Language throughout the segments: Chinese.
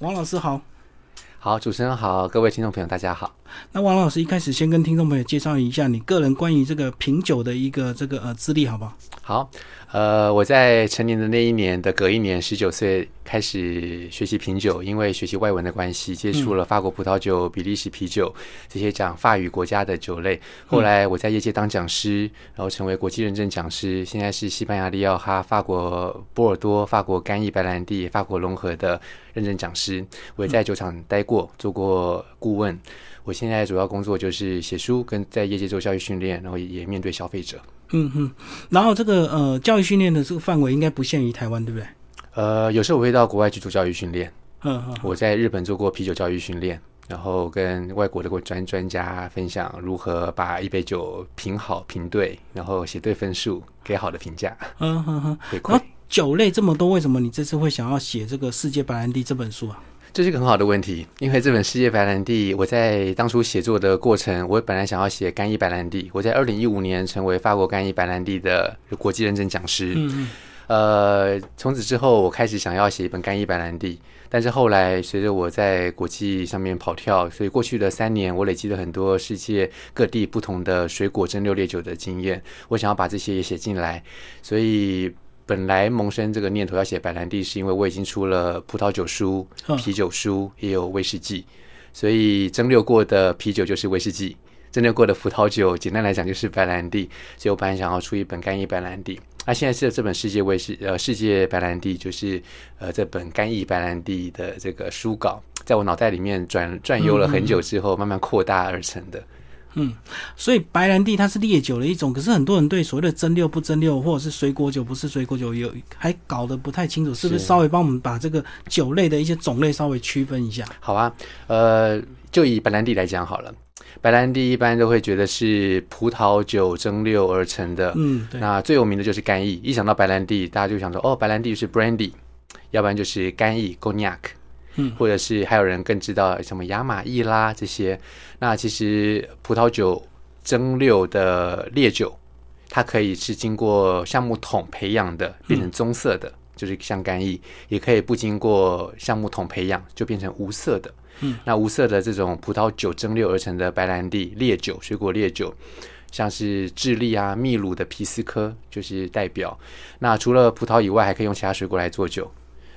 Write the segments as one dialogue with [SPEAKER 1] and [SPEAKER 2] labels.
[SPEAKER 1] 王老师好。
[SPEAKER 2] 好，主持人好，各位听众朋友大家好。
[SPEAKER 1] 那王老师一开始先跟听众朋友介绍一下你个人关于这个品酒的一个这个呃资历，好不好？
[SPEAKER 2] 好，呃，我在成年的那一年的隔一年，十九岁开始学习品酒，因为学习外文的关系，接触了法国葡萄酒、比利时啤酒这些讲法语国家的酒类。后来我在业界当讲师，然后成为国际认证讲师，现在是西班牙利奥哈、法国波尔多、法国干邑白兰地、法国融合的认证讲师。我也在酒厂待过，做过顾问。我现在主要工作就是写书，跟在业界做教育训练，然后也面对消费者。
[SPEAKER 1] 嗯哼，然后这个呃教育训练的这个范围应该不限于台湾，对不对？
[SPEAKER 2] 呃，有时候我会到国外去做教育训练。
[SPEAKER 1] 嗯嗯，
[SPEAKER 2] 我在日本做过啤酒教育训练，然后跟外国的专专家分享如何把一杯酒品好、品对，然后写对分数，给好的评价。
[SPEAKER 1] 嗯哼哼，
[SPEAKER 2] 回馈。
[SPEAKER 1] 酒类这么多，为什么你这次会想要写这个《世界白兰地》这本书啊？
[SPEAKER 2] 这是一个很好的问题，因为这本《世界白兰地》，我在当初写作的过程，我本来想要写干邑白兰地。我在二零一五年成为法国干邑白兰地的国际认证讲师。
[SPEAKER 1] 嗯嗯。
[SPEAKER 2] 呃，从此之后，我开始想要写一本干邑白兰地。但是后来，随着我在国际上面跑跳，所以过去的三年，我累积了很多世界各地不同的水果蒸馏烈酒的经验。我想要把这些也写进来，所以。本来萌生这个念头要写白兰地，是因为我已经出了葡萄酒书、啤酒书，也有威士忌，所以蒸馏过的啤酒就是威士忌，蒸馏过的葡萄酒，简单来讲就是白兰地。所以我本来想要出一本干邑白兰地，那现在是这本世界卫士呃世界白兰地，就是呃这本干邑白兰地的这个书稿，在我脑袋里面转转悠了很久之后，慢慢扩大而成的。
[SPEAKER 1] 嗯，所以白兰地它是烈酒的一种，可是很多人对所谓的蒸馏不蒸馏，或者是水果酒不是水果酒，有还搞得不太清楚，是不是？稍微帮我们把这个酒类的一些种类稍微区分一下。
[SPEAKER 2] 好啊，呃，就以白兰地来讲好了，白兰地一般都会觉得是葡萄酒蒸馏而成的。
[SPEAKER 1] 嗯，
[SPEAKER 2] 对。那最有名的就是干邑，一想到白兰地，大家就想说，哦，白兰地是 brandy，要不然就是干邑 cognac。
[SPEAKER 1] 嗯，
[SPEAKER 2] 或者是还有人更知道什么亚马邑啦这些。那其实葡萄酒蒸馏的烈酒，它可以是经过橡木桶培养的，变成棕色的，就是像干邑；也可以不经过橡木桶培养，就变成无色的。
[SPEAKER 1] 嗯，
[SPEAKER 2] 那无色的这种葡萄酒蒸馏而成的白兰地烈酒，水果烈酒，像是智利啊、秘鲁的皮斯科就是代表。那除了葡萄以外，还可以用其他水果来做酒。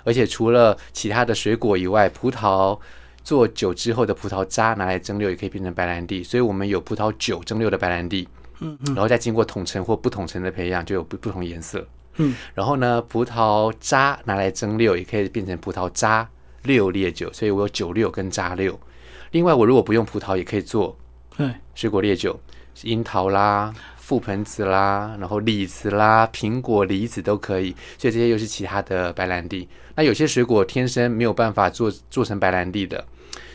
[SPEAKER 2] 而且除了其他的水果以外，葡萄做酒之后的葡萄渣拿来蒸馏也可以变成白兰地，所以我们有葡萄酒蒸馏的白兰地，
[SPEAKER 1] 嗯嗯，
[SPEAKER 2] 然后再经过统称或不统称的培养，就有不不同颜色，
[SPEAKER 1] 嗯，
[SPEAKER 2] 然后呢，葡萄渣拿来蒸馏也可以变成葡萄渣六烈酒，所以我有酒六跟渣六。另外，我如果不用葡萄，也可以做水果烈酒，樱桃啦。覆盆子啦，然后李子啦，苹果、梨子都可以，所以这些又是其他的白兰地。那有些水果天生没有办法做做成白兰地的，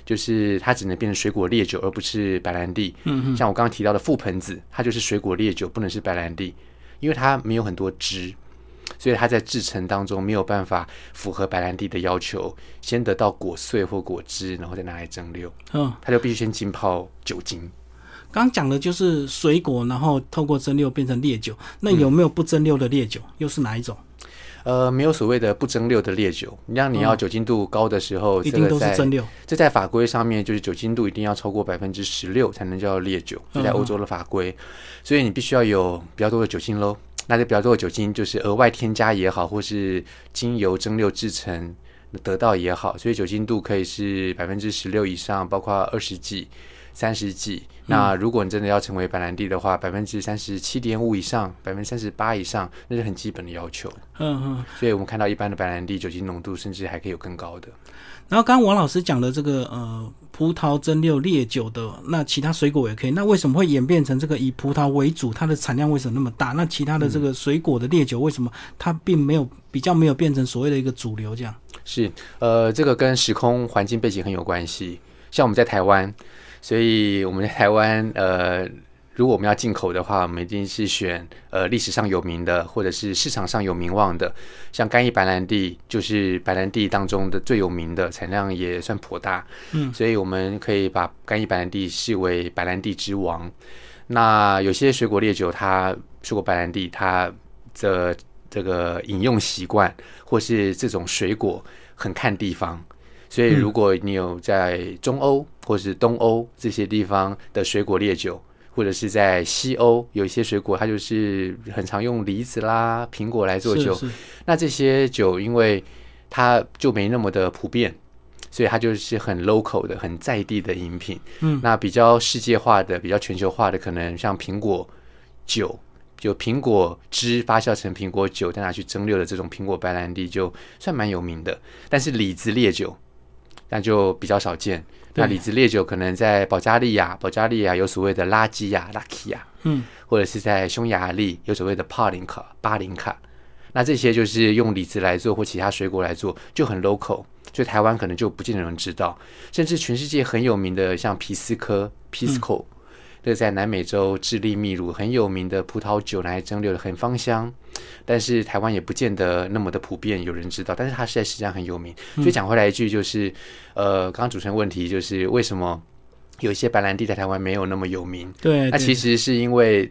[SPEAKER 2] 就是它只能变成水果烈酒，而不是白兰地。
[SPEAKER 1] 嗯嗯，
[SPEAKER 2] 像我刚刚提到的覆盆子，它就是水果烈酒，不能是白兰地，因为它没有很多汁，所以它在制成当中没有办法符合白兰地的要求，先得到果碎或果汁，然后再拿来蒸馏。
[SPEAKER 1] 嗯，
[SPEAKER 2] 它就必须先浸泡酒精。
[SPEAKER 1] 刚讲的就是水果，然后透过蒸馏变成烈酒。那有没有不蒸馏的烈酒？又是哪一种？
[SPEAKER 2] 呃，没有所谓的不蒸馏的烈酒。让你要酒精度高的时候，
[SPEAKER 1] 一定都是蒸馏。
[SPEAKER 2] 这在法规上面就是酒精度一定要超过百分之十六才能叫烈酒，在欧洲的法规。所以你必须要有比较多的酒精喽。那这比较多的酒精就是额外添加也好，或是精油蒸馏制成得到也好，所以酒精度可以是百分之十六以上，包括二十几。三十几，那如果你真的要成为白兰地的话，百分之三十七点五以上，百分之三十八以上，那是很基本的要求。
[SPEAKER 1] 嗯嗯，
[SPEAKER 2] 所以我们看到一般的白兰地酒精浓度甚至还可以有更高的。
[SPEAKER 1] 然后刚刚王老师讲的这个呃葡萄蒸馏烈酒的，那其他水果也可以。那为什么会演变成这个以葡萄为主？它的产量为什么那么大？那其他的这个水果的烈酒为什么它并没有比较没有变成所谓的一个主流？这样
[SPEAKER 2] 是呃，这个跟时空环境背景很有关系。像我们在台湾。所以我们在台湾，呃，如果我们要进口的话，我们一定是选呃历史上有名的，或者是市场上有名望的，像干邑白兰地就是白兰地当中的最有名的，产量也算颇大。
[SPEAKER 1] 嗯，
[SPEAKER 2] 所以我们可以把干邑白兰地视为白兰地之王。那有些水果烈酒，它水果白兰地，它的这个饮用习惯，或是这种水果很看地方。所以如果你有在中欧或是东欧这些地方的水果烈酒，或者是在西欧有一些水果，它就是很常用梨子啦、苹果来做酒。
[SPEAKER 1] 是是
[SPEAKER 2] 那这些酒因为它就没那么的普遍，所以它就是很 local 的、很在地的饮品。
[SPEAKER 1] 嗯，
[SPEAKER 2] 那比较世界化的、比较全球化的，可能像苹果酒，就苹果汁发酵成苹果酒，再拿去蒸馏的这种苹果白兰地，就算蛮有名的。但是李子烈酒，那就比较少见。
[SPEAKER 1] 对
[SPEAKER 2] 那李子烈酒可能在保加利亚，保加利亚有所谓的拉基亚、拉基亚，
[SPEAKER 1] 嗯，
[SPEAKER 2] 或者是在匈牙利有所谓的帕林卡、巴林卡。那这些就是用李子来做或其他水果来做，就很 local，所以台湾可能就不见得有人知道。甚至全世界很有名的，像皮斯科 （Pisco），、这个在南美洲、智利、秘鲁很有名的葡萄酒拿来蒸馏的，很芳香。但是台湾也不见得那么的普遍，有人知道。但是它是在世界上很有名。所以讲回来一句，就是呃，刚刚主持人问题就是为什么有一些白兰地在台湾没有那么有名？
[SPEAKER 1] 对，对
[SPEAKER 2] 那其实是因为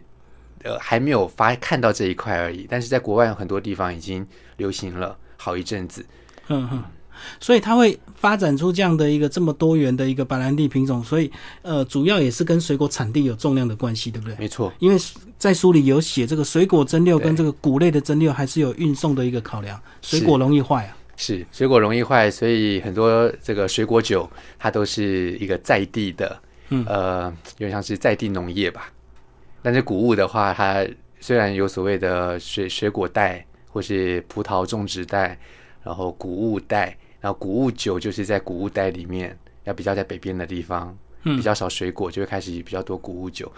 [SPEAKER 2] 呃还没有发看到这一块而已，但是在国外有很多地方已经流行了好一阵子。
[SPEAKER 1] 嗯哼，所以它会发展出这样的一个这么多元的一个白兰地品种，所以呃，主要也是跟水果产地有重量的关系，对不对？
[SPEAKER 2] 没错，
[SPEAKER 1] 因为在书里有写，这个水果蒸馏跟这个谷类的蒸馏还是有运送的一个考量，水果容易坏啊。
[SPEAKER 2] 是水果容易坏，所以很多这个水果酒它都是一个在地的，
[SPEAKER 1] 嗯
[SPEAKER 2] 呃，有点像是在地农业吧。但是谷物的话，它虽然有所谓的水水果带或是葡萄种植带，然后谷物带，然后谷物酒就是在谷物带里面，要比较在北边的地方，
[SPEAKER 1] 嗯
[SPEAKER 2] 比较少水果，就会开始比较多谷物酒。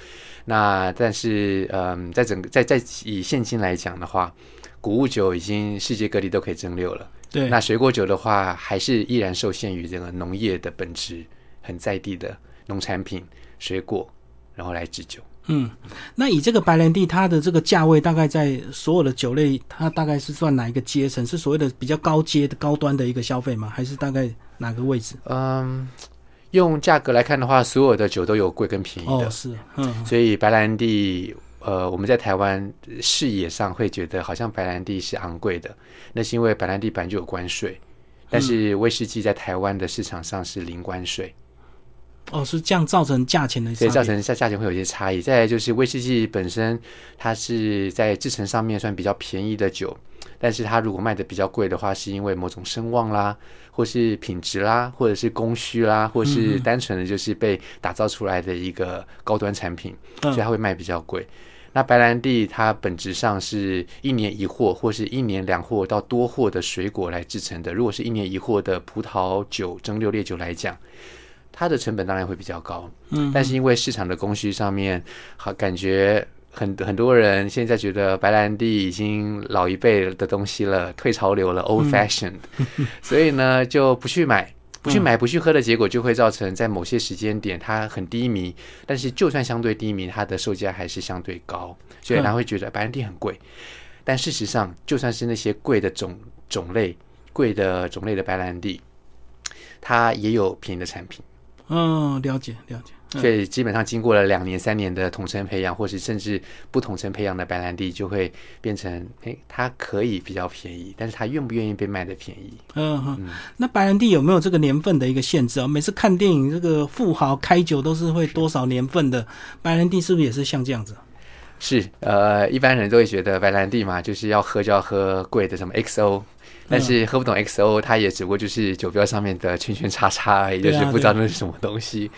[SPEAKER 2] 那但是，嗯，在整个在在以现今来讲的话，谷物酒已经世界各地都可以蒸馏了。
[SPEAKER 1] 对，
[SPEAKER 2] 那水果酒的话，还是依然受限于这个农业的本质，很在地的农产品、水果，然后来制酒。
[SPEAKER 1] 嗯，那以这个白兰地，它的这个价位大概在所有的酒类，它大概是算哪一个阶层？是所谓的比较高阶的高端的一个消费吗？还是大概哪个位置？
[SPEAKER 2] 嗯，用价格来看的话，所有的酒都有贵跟便宜的，
[SPEAKER 1] 哦，是，嗯，
[SPEAKER 2] 所以白兰地。呃，我们在台湾视野上会觉得好像白兰地是昂贵的，那是因为白兰地本来就有关税，但是威士忌在台湾的市场上是零关税。
[SPEAKER 1] 哦，是这样造成价钱的差别，
[SPEAKER 2] 所以造成价价钱会有一些差异。再来就是威士忌本身，它是在制成上面算比较便宜的酒，但是它如果卖的比较贵的话，是因为某种声望啦，或是品质啦，或者是供需啦，或是单纯的就是被打造出来的一个高端产品，所以它会卖比较贵。那白兰地它本质上是一年一货或是一年两货到多货的水果来制成的。如果是一年一货的葡萄酒蒸馏烈酒来讲，它的成本当然会比较高。
[SPEAKER 1] 嗯，
[SPEAKER 2] 但是因为市场的供需上面，好感觉很很多人现在觉得白兰地已经老一辈的东西了，退潮流了，old fashioned，所以呢就不去买。不去买、不去喝的结果，就会造成在某些时间点它很低迷，但是就算相对低迷，它的售价还是相对高，所以他会觉得白兰地很贵。但事实上，就算是那些贵的种种类、贵的种类的白兰地，它也有便宜的产品。
[SPEAKER 1] 嗯，了解了解。
[SPEAKER 2] 所以基本上经过了两年、三年的统称培养，或是甚至不统称培养的白兰地，就会变成，诶，它可以比较便宜，但是它愿不愿意被卖的便宜？
[SPEAKER 1] 嗯哼，那白兰地有没有这个年份的一个限制啊？每次看电影，这个富豪开酒都是会多少年份的，白兰地是不是也是像这样子？
[SPEAKER 2] 是，呃，一般人都会觉得白兰地嘛，就是要喝就要喝贵的，什么 XO，但是喝不懂 XO，它也只不过就是酒标上面的圈圈叉叉而已，就是不知道那是什么东西。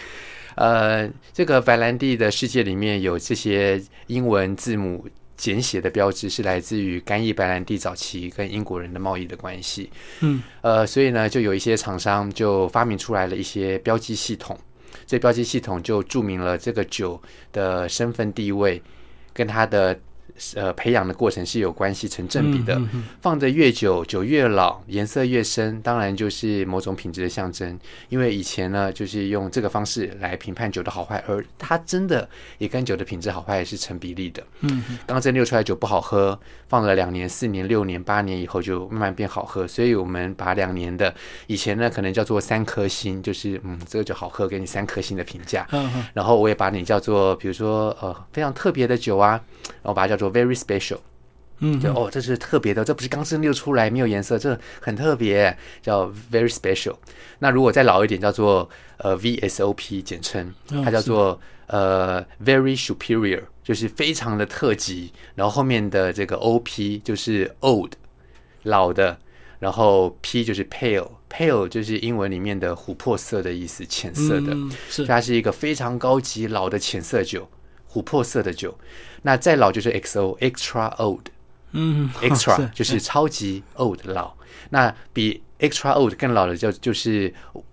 [SPEAKER 2] 呃，这个白兰地的世界里面有这些英文字母简写的标志，是来自于干邑白兰地早期跟英国人的贸易的关系。
[SPEAKER 1] 嗯，
[SPEAKER 2] 呃，所以呢，就有一些厂商就发明出来了一些标记系统，这标记系统就注明了这个酒的身份地位跟它的呃培养的过程是有关系成正比的。
[SPEAKER 1] 嗯嗯
[SPEAKER 2] 放得越久，酒越老，颜色越深，当然就是某种品质的象征。因为以前呢，就是用这个方式来评判酒的好坏，而它真的也跟酒的品质好坏是成比例的。
[SPEAKER 1] 嗯，
[SPEAKER 2] 刚蒸馏出来酒不好喝，放了两年、四年、六年、八年以后就慢慢变好喝。所以我们把两年的以前呢，可能叫做三颗星，就是嗯，这个酒好喝，给你三颗星的评价。
[SPEAKER 1] 嗯嗯
[SPEAKER 2] 然后我也把你叫做，比如说呃非常特别的酒啊，然后把它叫做 very special。
[SPEAKER 1] 嗯
[SPEAKER 2] 就哦，这是特别的，这不是刚蒸馏出来没有颜色，这很特别，叫 very special。那如果再老一点，叫做呃 VSOP 简称，
[SPEAKER 1] 哦
[SPEAKER 2] 它叫做呃 very superior，就是非常的特级。然后后面的这个 OP 就是 old 老的，然后 P 就是 pale，pale 就是英文里面的琥珀色的意思，浅色的。
[SPEAKER 1] 嗯是
[SPEAKER 2] 它是一个非常高级老的浅色酒，琥珀色的酒。那再老就是 XO extra old。
[SPEAKER 1] 嗯
[SPEAKER 2] extra 就是超级 old 老，那比 extra old 更老的叫就是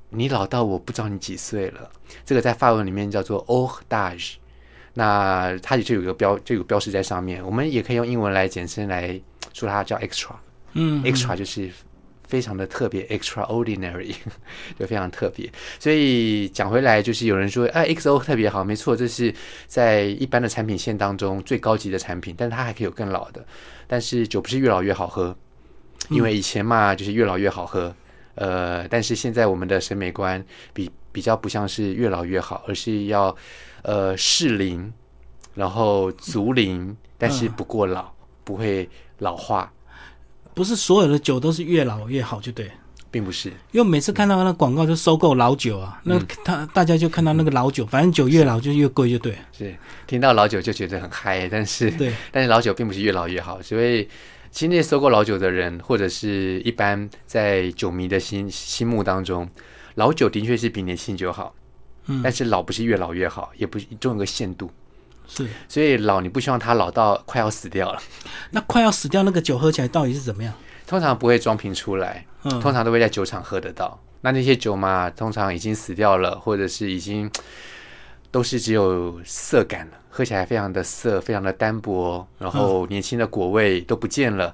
[SPEAKER 2] 你老到我不知道你几岁了。这个在法文里面叫做 old age，那它也就有个标就有标识在上面。我们也可以用英文来简称来说它叫 extra，extra
[SPEAKER 1] 嗯
[SPEAKER 2] extra 就是非常的特别，extraordinary 就非常特别。所以讲回来，就是有人说，哎，XO 特别好，没错，这是在一般的产品线当中最高级的产品，但是它还可以有更老的。但是酒不是越老越好喝，因为以前嘛，就是越老越好喝。呃，但是现在我们的审美观比比较不像是越老越好，而是要呃适龄，然后足龄，但是不过老，不会老化，
[SPEAKER 1] 不是所有的酒都是越老越好，就对。
[SPEAKER 2] 并不是。
[SPEAKER 1] 因为每次看到那广告就收购老酒啊，那他大家就看到那个老酒，反正酒越老就越贵，就对。
[SPEAKER 2] 是听到老酒就觉得很嗨，但是
[SPEAKER 1] 对，
[SPEAKER 2] 但是老酒并不是越老越好，所以其实那些收购老酒的人，或者是一般在酒迷的心心目当中，老酒的确是比年轻酒好，
[SPEAKER 1] 嗯
[SPEAKER 2] 但是老不是越老越好，也不是总有个限度，
[SPEAKER 1] 是。
[SPEAKER 2] 所以老你不希望它老到快要死掉了，
[SPEAKER 1] 那快要死掉那个酒喝起来到底是怎么样？
[SPEAKER 2] 通常不会装瓶出来，
[SPEAKER 1] 嗯，
[SPEAKER 2] 通常都会在酒厂喝得到。那那些酒嘛，通常已经死掉了，或者是已经 都是只有涩感了，喝起来非常的涩，非常的单薄，然后年轻的果味都不见了。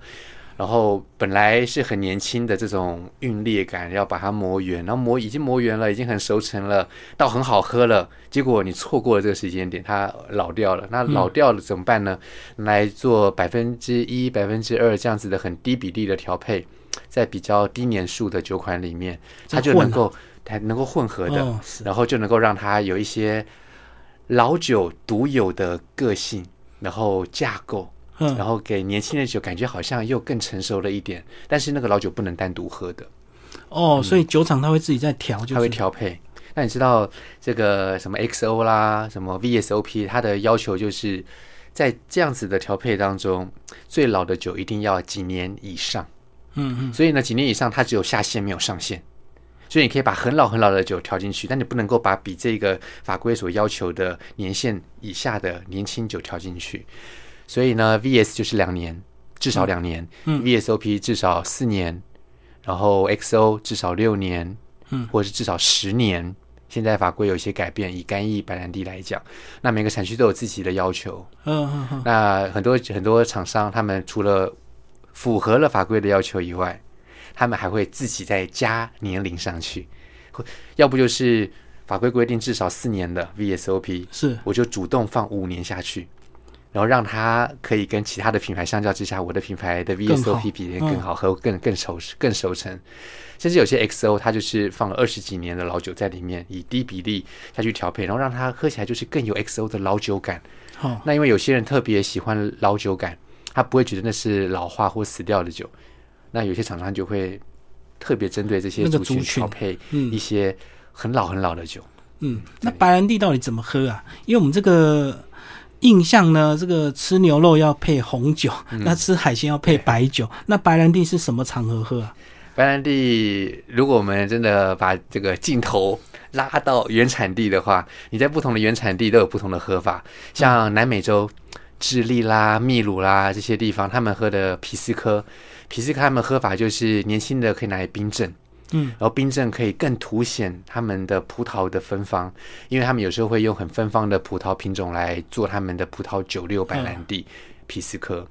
[SPEAKER 2] 然后本来是很年轻的这种韵烈感，要把它磨圆，然后磨已经磨圆了，已经很熟成了，到很好喝了。结果你错过了这个时间点，它老掉了。那老掉了怎么办呢？来做百分之一、百分之二这样子的很低比例的调配，在比较低年数的酒款里面，它就能够它能够混合的，
[SPEAKER 1] 哦
[SPEAKER 2] 然后就能够让它有一些老酒独有的个性，然后架构。
[SPEAKER 1] 嗯
[SPEAKER 2] 然后给年轻的酒感觉好像又更成熟了一点，但是那个老酒不能单独喝的，
[SPEAKER 1] 哦，所以酒厂它会自己在调，就
[SPEAKER 2] 它会
[SPEAKER 1] 是
[SPEAKER 2] 调配。那你知道这个什么 XO 啦，什么 VSOP，它的要求就是在这样子的调配当中，最老的酒一定要几年以上。
[SPEAKER 1] 嗯嗯，
[SPEAKER 2] 所以呢，几年以上它只有下限没有上限。所以你可以把很老很老的酒调进去，但你不能够把比这个法规所要求的年限以下的年轻酒调进去。所以呢，VS 就是两年，至少两年。
[SPEAKER 1] 嗯。
[SPEAKER 2] VSOP 至少四年，然后 XO 至少六年，
[SPEAKER 1] 嗯，
[SPEAKER 2] 或者是至少十年。现在法规有一些改变，以干邑白兰地来讲，那每个产区都有自己的要求。
[SPEAKER 1] 嗯嗯嗯，
[SPEAKER 2] 那很多很多厂商，他们除了符合了法规的要求以外，他们还会自己再加年龄上去，或要不就是法规规定至少四年的 VSOP，
[SPEAKER 1] 是。
[SPEAKER 2] 我就主动放五年下去，然后让它可以跟其他的品牌相较之下，我的品牌的 VSOP 比更好喝，更更熟更熟成。甚至有些 XO 它就是放了二十几年的老酒在里面，以低比例下去调配，然后让它喝起来就是更有 XO 的老酒感。
[SPEAKER 1] 好，
[SPEAKER 2] 那因为有些人特别喜欢老酒感，他不会觉得那是老化或死掉的酒。那有些厂商就会特别针对这些
[SPEAKER 1] 那个
[SPEAKER 2] 族群
[SPEAKER 1] 族群
[SPEAKER 2] 调配
[SPEAKER 1] 嗯
[SPEAKER 2] 一些很老很老的酒。
[SPEAKER 1] 嗯，那白兰地到底怎么喝啊？因为我们这个印象呢，这个吃牛肉要配红酒，
[SPEAKER 2] 嗯
[SPEAKER 1] 那吃海鲜要配白酒。那白兰地是什么场合喝啊？
[SPEAKER 2] 白兰地，如果我们真的把这个镜头拉到原产地的话，你在不同的原产地都有不同的喝法。像南美洲、智利啦、秘鲁啦这些地方，他们喝的皮斯科，皮斯科他们喝法就是年轻的可以拿来冰镇，
[SPEAKER 1] 嗯，
[SPEAKER 2] 然后冰镇可以更凸显他们的葡萄的芬芳，因为他们有时候会用很芬芳的葡萄品种来做他们的葡萄酒六白兰地、皮斯科。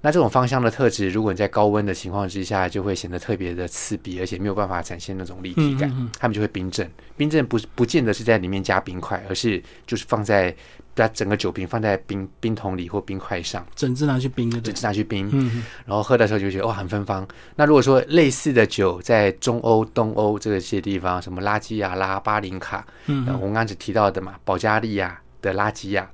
[SPEAKER 2] 那这种芳香的特质，如果你在高温的情况之下，就会显得特别的刺鼻，而且没有办法展现那种立体感。
[SPEAKER 1] 嗯嗯嗯
[SPEAKER 2] 他们就会冰镇，冰镇不不见得是在里面加冰块，而是就是放在把整个酒瓶放在冰冰桶里或冰块上，
[SPEAKER 1] 整只拿去冰的，整
[SPEAKER 2] 只。拿去冰。
[SPEAKER 1] 嗯嗯
[SPEAKER 2] 然后喝的时候就觉得哇很芬芳。那如果说类似的酒在中欧、东欧这些地方，什么拉基亚拉、巴林卡，
[SPEAKER 1] 嗯
[SPEAKER 2] 呃我们刚才提到的嘛，保加利亚的拉基亚，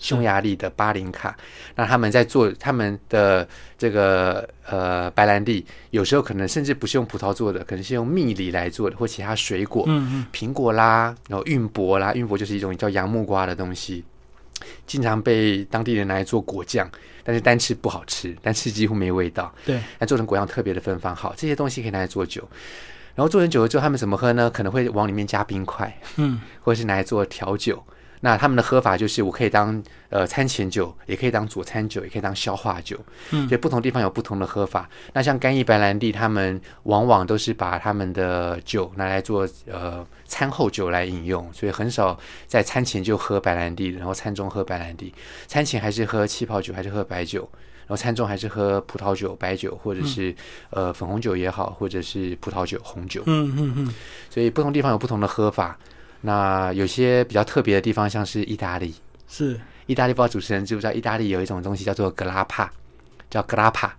[SPEAKER 2] 匈牙利的巴林卡。那他们在做他们的这个呃白兰地，有时候可能甚至不是用葡萄做的，可能是用蜜梨来做的，或其他水果，
[SPEAKER 1] 嗯嗯，
[SPEAKER 2] 苹果啦，然后韵柏啦，韵柏就是一种叫洋木瓜的东西，经常被当地人拿来做果酱，但是单吃不好吃，单吃几乎没味道。
[SPEAKER 1] 对，
[SPEAKER 2] 那做成果酱特别的芬芳好，这些东西可以拿来做酒。然后做成酒了之后，他们怎么喝呢？可能会往里面加冰块，
[SPEAKER 1] 嗯，
[SPEAKER 2] 或者是拿来做调酒。那他们的喝法就是，我可以当呃餐前酒，也可以当佐餐酒，也可以当消化酒。
[SPEAKER 1] 嗯
[SPEAKER 2] 所以不同地方有不同的喝法。那像干邑白兰地，他们往往都是把他们的酒拿来做呃餐后酒来饮用，所以很少在餐前就喝白兰地，然后餐中喝白兰地。餐前还是喝气泡酒，还是喝白酒。然后餐中还是喝葡萄酒、白酒，或者是、呃粉红酒也好，或者是葡萄酒、红酒。
[SPEAKER 1] 嗯嗯嗯，
[SPEAKER 2] 所以不同地方有不同的喝法。那有些比较特别的地方，像是意大利，
[SPEAKER 1] 是，
[SPEAKER 2] 意大利不知道主持人知不知道，意大利有一种东西叫做格拉帕，叫格拉帕。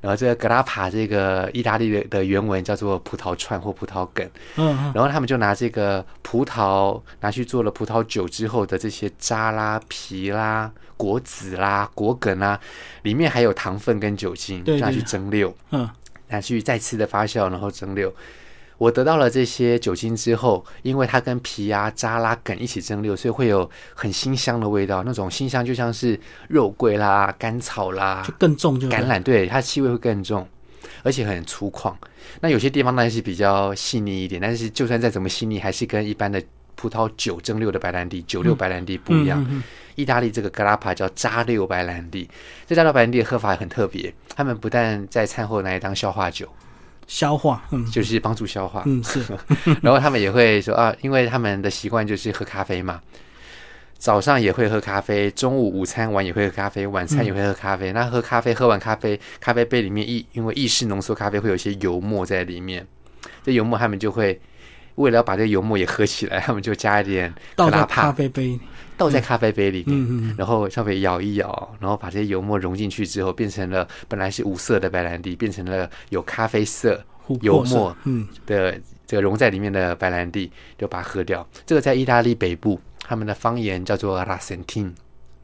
[SPEAKER 2] 然后这个格拉帕这个意大利的的原文叫做葡萄串或葡萄梗，
[SPEAKER 1] 嗯嗯，
[SPEAKER 2] 然后他们就拿这个葡萄拿去做了葡萄酒之后的这些渣啦、皮啦、果籽啦、果梗啦，里面还有糖分跟酒精，拿去蒸馏。
[SPEAKER 1] 嗯，
[SPEAKER 2] 拿去再次的发酵，然后蒸馏。我得到了这些酒精之后，因为它跟皮啊、渣啦、梗一起蒸馏，所以会有很辛香的味道。那种辛香就像是肉桂啦、甘草啦
[SPEAKER 1] 就、更重就对
[SPEAKER 2] 橄榄，对它气味会更重，而且很粗犷。那有些地方当然是比较细腻一点，但是就算再怎么细腻，还是跟一般的葡萄酒蒸馏的白兰地、酒馏白兰地不一样。
[SPEAKER 1] 嗯嗯嗯
[SPEAKER 2] 意大利这个格拉帕叫渣馏白兰地，这渣馏白兰地的喝法很特别，他们不但在餐后拿来当消化酒，
[SPEAKER 1] 消化，嗯。
[SPEAKER 2] 就是帮助消化，
[SPEAKER 1] 嗯是，
[SPEAKER 2] 然后他们也会说啊，因为他们的习惯就是喝咖啡嘛，早上也会喝咖啡，中午午餐完也会喝咖啡，晚餐也会喝咖啡。那喝咖啡，喝完咖啡，咖啡杯里面意因为意式浓缩咖啡会有一些油墨在里面，这油墨他们就会为了要把这个油墨也喝起来，他们就加一点
[SPEAKER 1] 倒在
[SPEAKER 2] 格拉帕。
[SPEAKER 1] 咖啡杯，
[SPEAKER 2] 倒在咖啡杯里面，然后稍微摇一摇，然后把这些油墨融进去之后，变成了本来是五色的白兰地，变成了有咖啡色油墨
[SPEAKER 1] 嗯
[SPEAKER 2] 的这个融在里面的白兰地，就把它喝掉。这个在意大利北部，他们的方言叫做 Rasentin。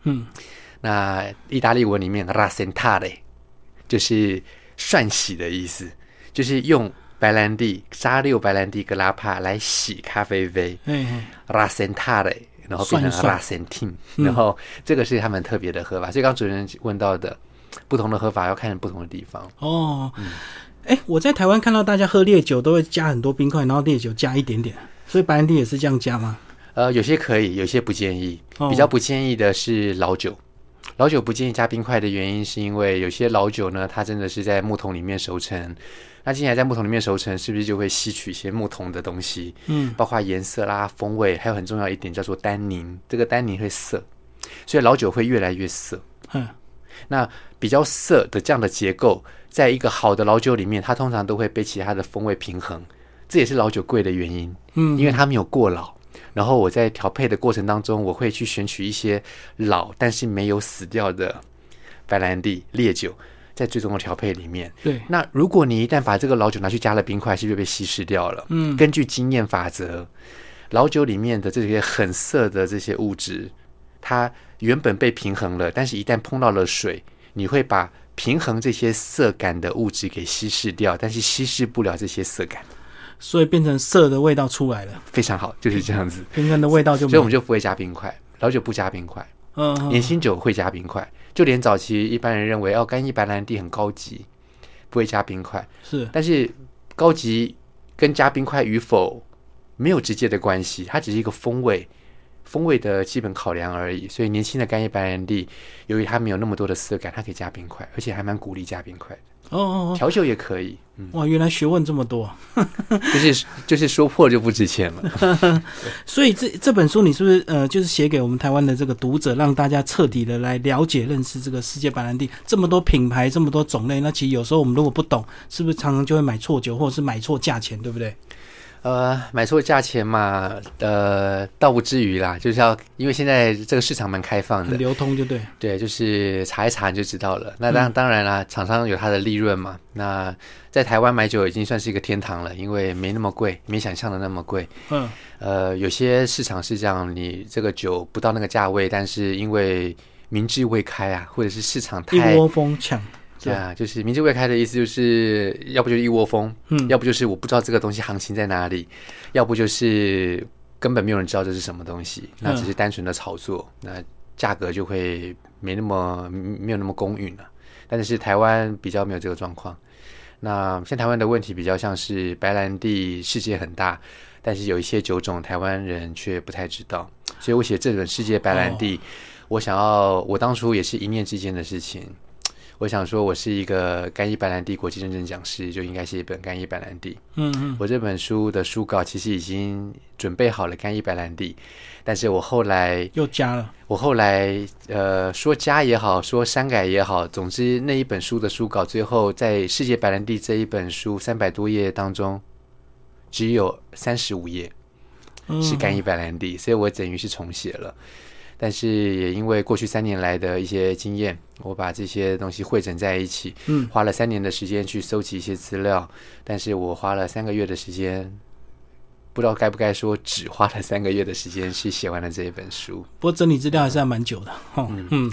[SPEAKER 1] 嗯，
[SPEAKER 2] 那意大利文里面 Rasentare 就是涮洗的意思，就是用白兰地沙六白兰地格拉帕来洗咖啡杯。
[SPEAKER 1] 哎哎
[SPEAKER 2] Rasentare，然后变成
[SPEAKER 1] 涮
[SPEAKER 2] Rasentin，
[SPEAKER 1] 嗯
[SPEAKER 2] 然后这个是他们特别的喝法。所以刚刚主持人问到的不同的喝法要看不同的地方。
[SPEAKER 1] 哦，哎、我在台湾看到大家喝烈酒都会加很多冰块，然后烈酒加一点点，所以白兰地也是这样加吗？
[SPEAKER 2] 呃，有些可以，有些不建议。
[SPEAKER 1] 哦
[SPEAKER 2] 比较不建议的是老酒。老酒不建议加冰块的原因，是因为有些老酒呢，它真的是在木桶里面熟成。那既然在木桶里面熟成，是不是就会吸取一些木桶的东西？
[SPEAKER 1] 嗯，
[SPEAKER 2] 包括颜色啦、风味，还有很重要一点叫做单宁。这个单宁会涩，所以老酒会越来越涩。
[SPEAKER 1] 嗯，
[SPEAKER 2] 那比较涩的这样的结构，在一个好的老酒里面，它通常都会被其他的风味平衡。这也是老酒贵的原因。
[SPEAKER 1] 嗯，
[SPEAKER 2] 因为它没有过老。然后我在调配的过程当中，我会去选取一些老但是没有死掉的白兰地烈酒，在最终的调配里面。
[SPEAKER 1] 对，
[SPEAKER 2] 那如果你一旦把这个老酒拿去加了冰块，是不是被稀释掉了？
[SPEAKER 1] 嗯，
[SPEAKER 2] 根据经验法则，老酒里面的这些很涩的这些物质，它原本被平衡了，但是一旦碰到了水，你会把平衡这些涩感的物质给稀释掉，但是稀释不了这些涩感，
[SPEAKER 1] 所以变成涩的味道出来了，
[SPEAKER 2] 非常好，就是这样子。
[SPEAKER 1] 平衡的味道就
[SPEAKER 2] 所以我们就不会加冰块，老酒不加冰块，
[SPEAKER 1] 嗯嗯
[SPEAKER 2] 年轻酒会加冰块。就连早期一般人认为哦，干邑白兰地很高级，不会加冰块。
[SPEAKER 1] 是
[SPEAKER 2] 但是高级跟加冰块与否没有直接的关系，它只是一个风味。风味的基本考量而已，所以年轻的干邑白兰地，由于它没有那么多的涩感，它可以加冰块，而且还蛮鼓励加冰块的。
[SPEAKER 1] 哦哦哦，
[SPEAKER 2] 调酒也可以，嗯，
[SPEAKER 1] 哇，原来学问这么多，
[SPEAKER 2] 就是就是说破就不值钱了。
[SPEAKER 1] 所以这这本书你是不是呃，就是写给我们台湾的这个读者，让大家彻底的来了解、认识这个世界白兰地这么多品牌、这么多种类？那其实有时候我们如果不懂，是不是常常就会买错酒，或者是买错价钱，对不对？
[SPEAKER 2] 呃，买错价钱嘛，呃，倒不至于啦，就是要因为现在这个市场蛮开放的，
[SPEAKER 1] 流通就对。
[SPEAKER 2] 对，就是查一查你就知道了。那当当然啦，厂商有它的利润嘛。那在台湾买酒已经算是一个天堂了，因为没那么贵，没想象的那么贵。
[SPEAKER 1] 嗯，
[SPEAKER 2] 呃，有些市场是这样，你这个酒不到那个价位，但是因为明智未开啊，或者是市场太
[SPEAKER 1] 一窝蜂抢。
[SPEAKER 2] 对啊，就是明智未开的意思，就是要不就是一窝蜂，
[SPEAKER 1] 嗯，
[SPEAKER 2] 要不就是我不知道这个东西行情在哪里，要不就是根本没有人知道这是什么东西，那只是单纯的炒作，那价格就会没那么没有那么公允了。但是台湾比较没有这个状况。那现在台湾的问题比较像是白兰地世界很大，但是有一些酒种台湾人却不太知道，所以我写这本世界白兰地，我想要我当初也是一念之间的事情。我想说，我是一个干邑白兰地国际认证讲师，就应该写一本干邑白兰地。
[SPEAKER 1] 嗯嗯，
[SPEAKER 2] 我这本书的书稿其实已经准备好了干邑白兰地，但是我后来
[SPEAKER 1] 又加了。
[SPEAKER 2] 我后来呃说加也好，说删改也好，总之那一本书的书稿最后在世界白兰地这一本书三百多页当中，只有三十五页是干邑白兰地，所以我等于是重写了。但是也因为过去三年来的一些经验，我把这些东西汇整在一起，
[SPEAKER 1] 嗯，
[SPEAKER 2] 花了三年的时间去搜集一些资料，但是我花了三个月的时间，不知道该不该说只花了三个月的时间去写完了这一本书。
[SPEAKER 1] 不过整理资料还是还蛮久的，嗯，嗯，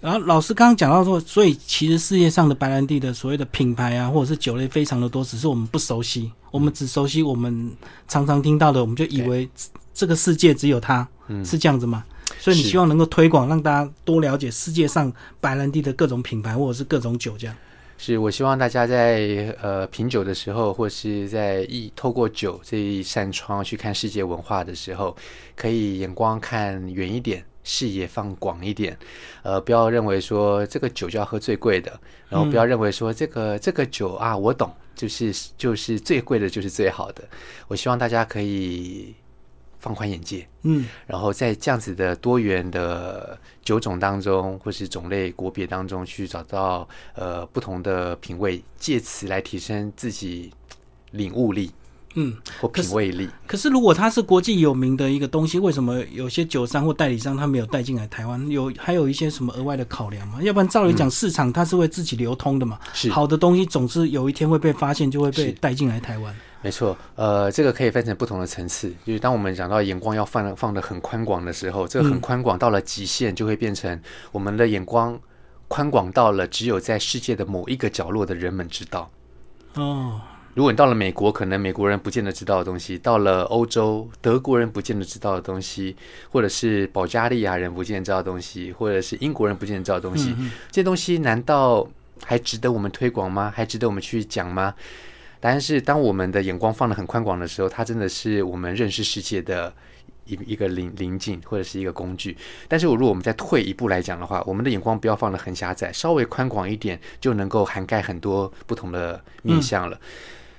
[SPEAKER 1] 然后老师刚刚讲到说，所以其实世界上的白兰地的所谓的品牌啊，或者是酒类非常的多，只是我们不熟悉，我们只熟悉我们常常听到的，我们就以为这个世界只有它，是这样子吗？所以你希望能够推广，让大家多了解世界上白兰地的各种品牌或者是各种酒，这样。
[SPEAKER 2] 是我希望大家在呃品酒的时候，或是在一透过酒这一扇窗去看世界文化的时候，可以眼光看远一点，视野放广一点。呃，不要认为说这个酒就要喝最贵的，然后不要认为说这个这个酒啊我懂，就是就是最贵的就是最好的。我希望大家可以。放宽眼界，
[SPEAKER 1] 嗯，
[SPEAKER 2] 然后在这样子的多元的酒种当中，或是种类国别当中，去找到呃不同的品味，借此来提升自己领悟力，
[SPEAKER 1] 嗯，
[SPEAKER 2] 或品味力。
[SPEAKER 1] 可是如果它是国际有名的一个东西，为什么有些酒商或代理商他没有带进来台湾？有还有一些什么额外的考量吗？要不然照理讲，市场它是会自己流通的嘛，
[SPEAKER 2] 是
[SPEAKER 1] 好的东西总是有一天会被发现，就会被带进来台湾。
[SPEAKER 2] 没错，呃，这个可以分成不同的层次。就是当我们讲到眼光要放放的很宽广的时候，这个很宽广到了极限，就会变成我们的眼光宽广到了只有在世界的某一个角落的人们知道。
[SPEAKER 1] 哦，
[SPEAKER 2] 如果你到了美国，可能美国人不见得知道的东西；到了欧洲，德国人不见得知道的东西，或者是保加利亚人不见得知道的东西，或者是英国人不见得知道的东西，这些东西难道还值得我们推广吗？还值得我们去讲吗？答案是，当我们的眼光放得很宽广的时候，它真的是我们认识世界的一一个临临近或者是一个工具。但是，如果我们再退一步来讲的话，我们的眼光不要放得很狭窄，稍微宽广一点，就能够涵盖很多不同的面向了。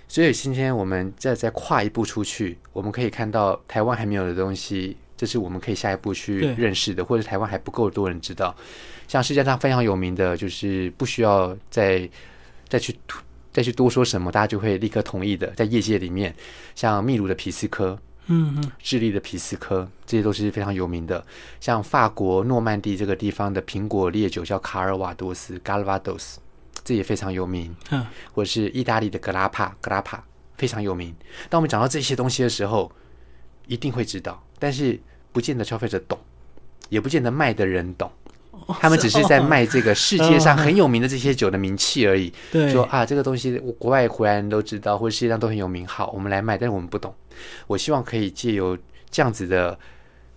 [SPEAKER 2] 所以，今天我们再再跨一步出去，我们可以看到台湾还没有的东西，这是我们可以下一步去认识的，或者台湾还不够多人知道。像世界上非常有名的，就是不需要再再去。再去多说什么，大家就会立刻同意的。在业界里面，像秘鲁的皮斯科，
[SPEAKER 1] 嗯嗯，
[SPEAKER 2] 智利的皮斯科，这些都是非常有名的。像法国诺曼底这个地方的苹果烈酒叫卡尔瓦多斯 （Galvados），这也非常有名。
[SPEAKER 1] 嗯，
[SPEAKER 2] 或者是意大利的格拉帕格拉帕，非常有名。当我们讲到这些东西的时候，一定会知道，但是不见得消费者懂，也不见得卖的人懂。他们只是在卖这个世界上很有名的这些酒的名气而已。
[SPEAKER 1] 对，
[SPEAKER 2] 说啊，这个东西国外回来人都知道，或者世界上都很有名。好，我们来卖，但是我们不懂。我希望可以借由这样子的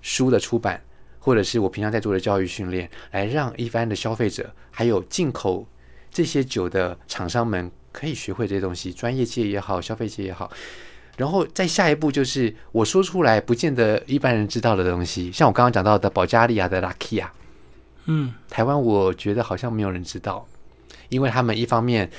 [SPEAKER 2] 书的出版，或者是我平常在做的教育训练，来让一般的消费者，还有进口这些酒的厂商们，可以学会这些东西。专业界也好，消费界也好。然后再下一步就是我说出来，不见得一般人知道的东西。像我刚刚讲到的保加利亚的拉 k 亚。
[SPEAKER 1] 嗯，
[SPEAKER 2] 台湾我觉得好像没有人知道，因为他们一方面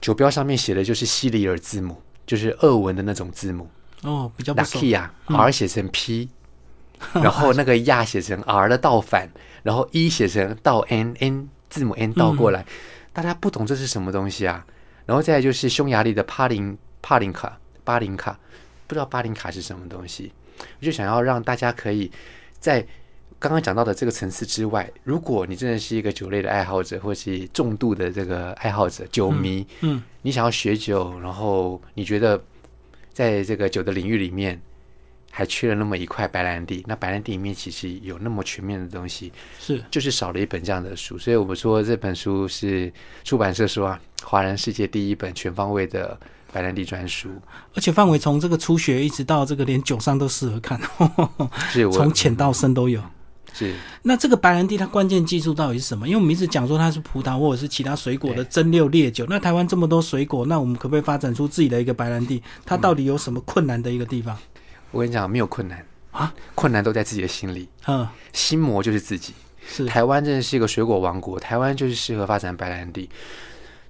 [SPEAKER 2] 酒标上面写的就是西里尔字母，就是俄文的那种字母
[SPEAKER 1] 哦，比较不熟。
[SPEAKER 2] Lakia R 写成 P，然后那个亚写成 R 的倒反，然后 E 写成倒 N，N 字母 N 倒过来，大家不懂这是什么东西啊？然后再就是匈牙利的帕林帕林卡巴林卡，不知道巴林卡是什么东西，我就想要让大家可以在刚刚讲到的这个层次之外，如果你真的是一个酒类的爱好者，或是重度的这个爱好者、酒迷，
[SPEAKER 1] 嗯，
[SPEAKER 2] 你想要学酒，然后你觉得在这个酒的领域里面还缺了那么一块白兰地，那白兰地里面其实有那么全面的东西，
[SPEAKER 1] 是。
[SPEAKER 2] 就是少了一本这样的书，所以我们说这本书是出版社说啊，华人世界第一本全方位的白兰地专书，
[SPEAKER 1] 而且范围从这个初学一直到这个连酒商都适合看，从浅到深都有。
[SPEAKER 2] 是
[SPEAKER 1] 那这个白兰地它关键技术到底是什么？因为我们一直讲说它是葡萄或者是其他水果的蒸馏烈酒。那台湾这么多水果，那我们可不可以发展出自己的一个白兰地？它到底有什么困难的一个地方？
[SPEAKER 2] 我跟你讲，没有困难
[SPEAKER 1] 啊，
[SPEAKER 2] 困难都在自己的心里，
[SPEAKER 1] 嗯，
[SPEAKER 2] 心魔就是自己。
[SPEAKER 1] 是
[SPEAKER 2] 台湾真的是一个水果王国，台湾就是适合发展白兰地。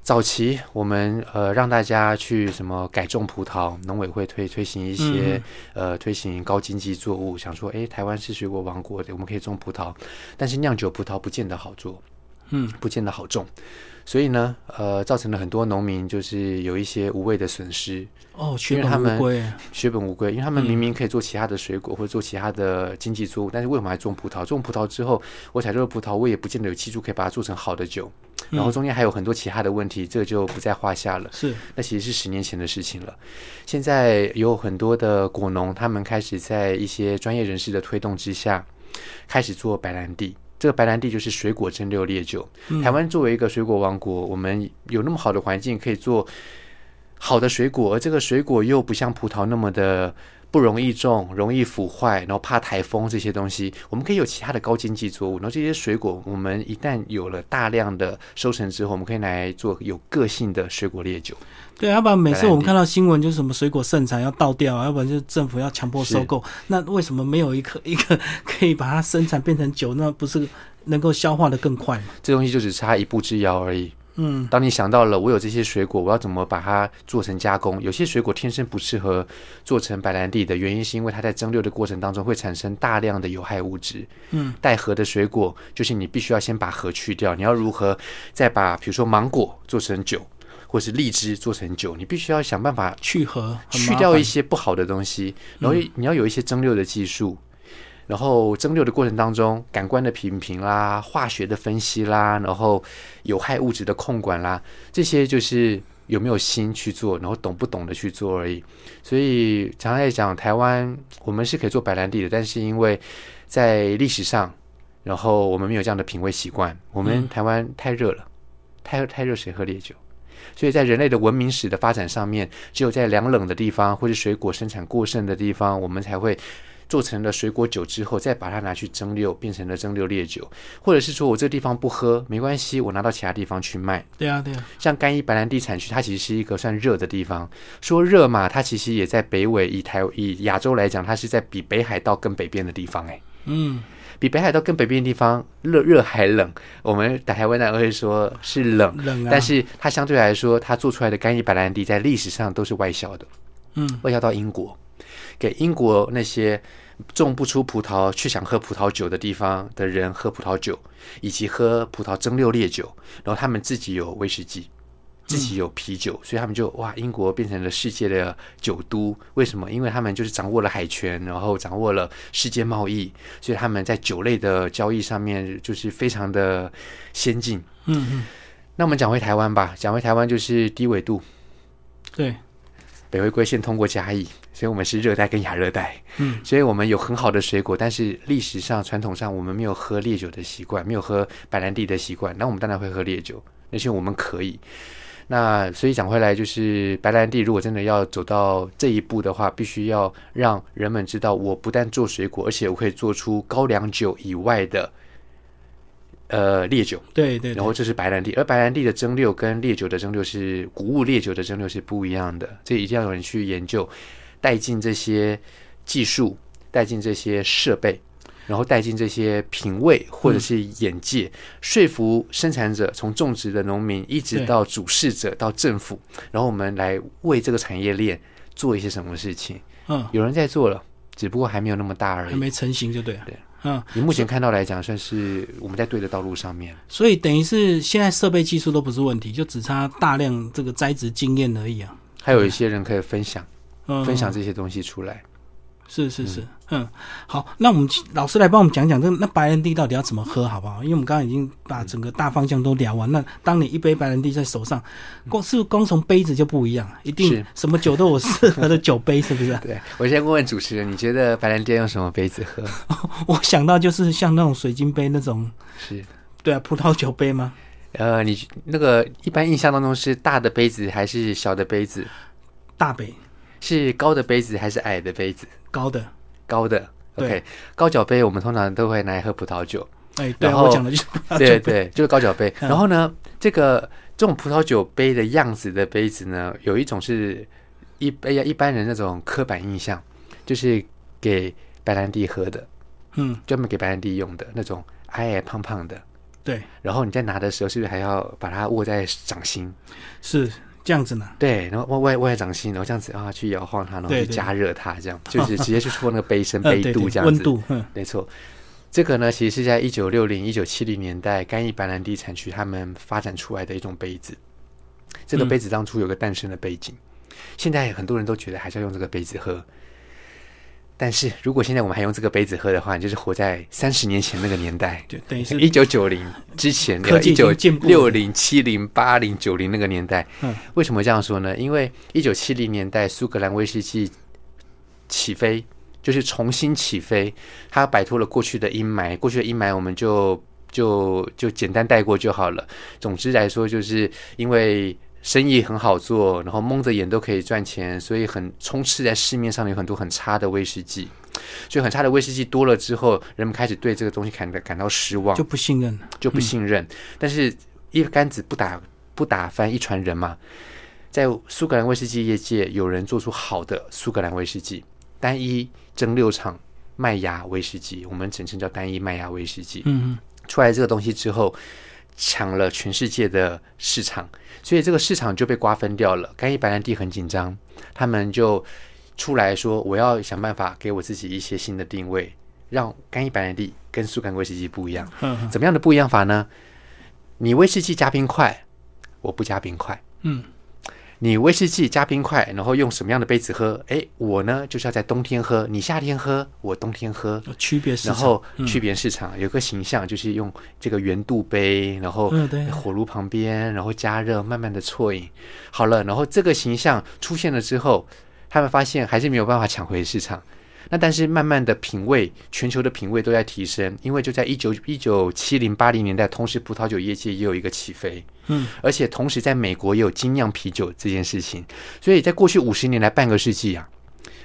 [SPEAKER 2] 早期我们呃让大家去什么改种葡萄，农委会推推行一些、呃推行高经济作物，想说诶，台湾是水果王国的，我们可以种葡萄，但是酿酒葡萄不见得好做，
[SPEAKER 1] 嗯，
[SPEAKER 2] 不见得好种，所以呢呃造成了很多农民就是有一些无谓的损失，
[SPEAKER 1] 哦，血本无归。
[SPEAKER 2] 血本无归，因为他们
[SPEAKER 1] 嗯
[SPEAKER 2] 明明可以做其他的水果或者做其他的经济作物，但是为什么还种葡萄？种葡萄之后，我采收的葡萄我也不见得有技术可以把它做成好的酒，然后
[SPEAKER 1] 嗯
[SPEAKER 2] 中间还有很多其他的问题，这个就不在话下了。
[SPEAKER 1] 是
[SPEAKER 2] 那其实是十年前的事情了。现在有很多的果农，他们开始在一些专业人士的推动之下，开始做白兰地。这个白兰地就是水果蒸馏烈酒。
[SPEAKER 1] 嗯
[SPEAKER 2] 台湾作为一个水果王国，我们有那么好的环境可以做好的水果，而这个水果又不像葡萄那么的不容易种、容易腐坏，然后怕台风这些东西，我们可以有其他的高经济作物。然后这些水果，我们一旦有了大量的收成之后，我们可以来做有个性的水果烈酒。
[SPEAKER 1] 对，要不然每次我们看到新闻就是什么水果盛产要倒掉啊，要不然就是政府要强迫收购。那为什么没有一个 一个可以把它生产变成酒？那不是能够消化的更快吗？
[SPEAKER 2] 这东西就只差一步之遥而已。
[SPEAKER 1] 嗯，
[SPEAKER 2] 当你想到了我有这些水果，我要怎么把它做成加工？有些水果天生不适合做成白兰地的原因，是因为它在蒸馏的过程当中会产生大量的有害物质。
[SPEAKER 1] 嗯，
[SPEAKER 2] 带核的水果就是你必须要先把核去掉，你要如何再把比如说芒果做成酒，或是荔枝做成酒，你必须要想办法
[SPEAKER 1] 去核
[SPEAKER 2] 去掉一些不好的东西，然后你要有一些蒸馏的技术，然后蒸馏的过程当中，感官的品评啦、化学的分析啦，然后有害物质的控管啦，这些就是有没有心去做，然后懂不懂得去做而已。所以常常在讲台湾，我们是可以做白兰地的，但是因为在历史上，然后我们没有这样的品味习惯，我们
[SPEAKER 1] 嗯
[SPEAKER 2] 台湾太热了，太太热谁喝烈酒？所以在人类的文明史的发展上面，只有在凉冷的地方或是水果生产过剩的地方，我们才会做成了水果酒之后，再把它拿去蒸馏，变成了蒸馏烈酒，或者是说我这个地方不喝没关系，我拿到其他地方去卖。
[SPEAKER 1] 对啊，对啊，
[SPEAKER 2] 像干邑白兰地产区，它其实是一个算热的地方。说热嘛，它其实也在北纬，以台以亚洲来讲，它是在比北海道更北边的地方、欸，
[SPEAKER 1] 嗯，
[SPEAKER 2] 比北海道更北边的地方热热还冷。我们打台湾人会说是冷，
[SPEAKER 1] 冷啊，
[SPEAKER 2] 但是它相对来说，它做出来的干邑白兰地在历史上都是外销的，
[SPEAKER 1] 嗯，
[SPEAKER 2] 外销到英国，给英国那些种不出葡萄却想喝葡萄酒的地方的人喝葡萄酒，以及喝葡萄蒸馏烈酒，然后他们自己有威士忌。自己有啤酒，所以他们就哇，英国变成了世界的酒都。为什么？因为他们就是掌握了海权，然后掌握了世界贸易，所以他们在酒类的交易上面就是非常的先进。
[SPEAKER 1] 嗯嗯，
[SPEAKER 2] 那我们讲回台湾吧，讲回台湾就是低纬度，
[SPEAKER 1] 对，
[SPEAKER 2] 北回归线通过嘉义，所以我们是热带跟亚热带，
[SPEAKER 1] 嗯，
[SPEAKER 2] 所以我们有很好的水果，但是历史上传统上我们没有喝烈酒的习惯，没有喝白兰地的习惯，那我们当然会喝烈酒，那是我们可以。那所以讲回来，就是白兰地如果真的要走到这一步的话，必须要让人们知道，我不但做水果，而且我可以做出高粱酒以外的呃烈酒。
[SPEAKER 1] 对对，
[SPEAKER 2] 然后这是白兰地，而白兰地的蒸馏跟烈酒的蒸馏是谷物烈酒的蒸馏是不一样的，这一定要有人去研究，带进这些技术，带进这些设备，然后带进这些品味或者是眼界，说服生产者，从种植的农民一直到主事者到政府，然后我们来为这个产业链做一些什么事情。
[SPEAKER 1] 嗯，
[SPEAKER 2] 有人在做了，只不过还没有那么大而已。
[SPEAKER 1] 还没成型就对了，
[SPEAKER 2] 对，
[SPEAKER 1] 嗯，
[SPEAKER 2] 你目前看到来讲，算是我们在对的道路上面。
[SPEAKER 1] 所以等于是现在设备技术都不是问题，就只差大量这个栽植经验而已啊。
[SPEAKER 2] 还有一些人可以分享。
[SPEAKER 1] 嗯
[SPEAKER 2] 分享这些东西出来。
[SPEAKER 1] 是是是，嗯，好，那我们老师来帮我们讲讲这个那白兰地到底要怎么喝，好不好？因为我们刚刚已经把整个大方向都聊完。那当你一杯白兰地在手上，光是不是光从杯子就不一样，一定
[SPEAKER 2] 是
[SPEAKER 1] 什么酒都有适合的酒杯，是不是？
[SPEAKER 2] 对我先问问主持人，你觉得白兰地要用什么杯子喝？
[SPEAKER 1] 我想到就是像那种水晶杯那种，
[SPEAKER 2] 是
[SPEAKER 1] 对啊，葡萄酒杯吗？
[SPEAKER 2] 呃，你那个一般印象当中是大的杯子还是小的杯子？
[SPEAKER 1] 大杯，
[SPEAKER 2] 是高的杯子还是矮的杯子？
[SPEAKER 1] 高的，
[SPEAKER 2] 高的。
[SPEAKER 1] 对
[SPEAKER 2] OK，高脚杯我们通常都会拿来喝葡萄酒。
[SPEAKER 1] 哎，对我讲的就是葡萄
[SPEAKER 2] 对
[SPEAKER 1] 酒杯，
[SPEAKER 2] 对，就是高脚杯。
[SPEAKER 1] 嗯
[SPEAKER 2] 然后呢，这个这种葡萄酒杯的样子的杯子呢，有一种是一哎呀一般人那种刻板印象，就是给白兰地喝的，
[SPEAKER 1] 嗯，
[SPEAKER 2] 专门给白兰地用的那种矮矮胖胖的。
[SPEAKER 1] 对，
[SPEAKER 2] 然后你在拿的时候，是不是还要把它握在掌心？
[SPEAKER 1] 是这样子呢。
[SPEAKER 2] 对，然后外外外掌心，然后这样子啊，去摇晃它，然后去加热它，这样就是直接去戳那个杯身、
[SPEAKER 1] 呃，
[SPEAKER 2] 杯
[SPEAKER 1] 对对
[SPEAKER 2] 度这样子。
[SPEAKER 1] 温度，嗯，
[SPEAKER 2] 没错，这个呢，其实是在一九六零、一九七零年代干邑白兰地产区他们发展出来的一种杯子。这个
[SPEAKER 1] 嗯
[SPEAKER 2] 杯子当初有个诞生的背景，现在很多人都觉得还是要用这个杯子喝。但是如果现在我们还用这个杯子喝的话，你就是活在三十年前那个年代，
[SPEAKER 1] 就等于是
[SPEAKER 2] 一九九零之前，
[SPEAKER 1] 科技已
[SPEAKER 2] 一九六零、七零、八零、九零那个年代。
[SPEAKER 1] 嗯
[SPEAKER 2] 为什么这样说呢？因为一九七零年代苏格兰威士忌起飞，就是重新起飞，它摆脱了过去的阴霾，过去的阴霾我们就就就简单带过就好了。总之来说，就是因为生意很好做，然后蒙着眼都可以赚钱，所以很充斥在市面上有很多很差的威士忌。所以很差的威士忌多了之后，人们开始对这个东西感到感到失望，
[SPEAKER 1] 就不信任了。
[SPEAKER 2] 就不信任。但是一竿子不打不打翻一船人嘛，在苏格兰威士忌业界，有人做出好的苏格兰威士忌，单一蒸馏厂麦芽威士忌，我们简称叫单一麦芽威士忌。
[SPEAKER 1] 嗯
[SPEAKER 2] 出来这个东西之后，抢了全世界的市场，所以这个市场就被瓜分掉了。干邑白兰地很紧张，他们就出来说：“我要想办法给我自己一些新的定位，让干邑白兰地跟苏格兰威士忌不一样。
[SPEAKER 1] 嗯
[SPEAKER 2] 怎么样的不一样法呢？你威士忌加冰块，我不加冰块。
[SPEAKER 1] 嗯，
[SPEAKER 2] 你威士忌加冰块，然后用什么样的杯子喝？诶，我呢就是要在冬天喝，你夏天喝，我冬天喝。
[SPEAKER 1] 区别市场。
[SPEAKER 2] 然后区别市场、有个形象，就是用这个圆肚杯，然后火炉旁边，然后加热，慢慢的啜饮。好了，然后这个形象出现了之后，他们发现还是没有办法抢回市场。那但是慢慢的品味，全球的品味都在提升，因为就在一九一九七零八零年代，同时葡萄酒业界也有一个起飞，
[SPEAKER 1] 嗯，
[SPEAKER 2] 而且同时在美国也有精酿啤酒这件事情，所以在过去五十年来半个世纪啊，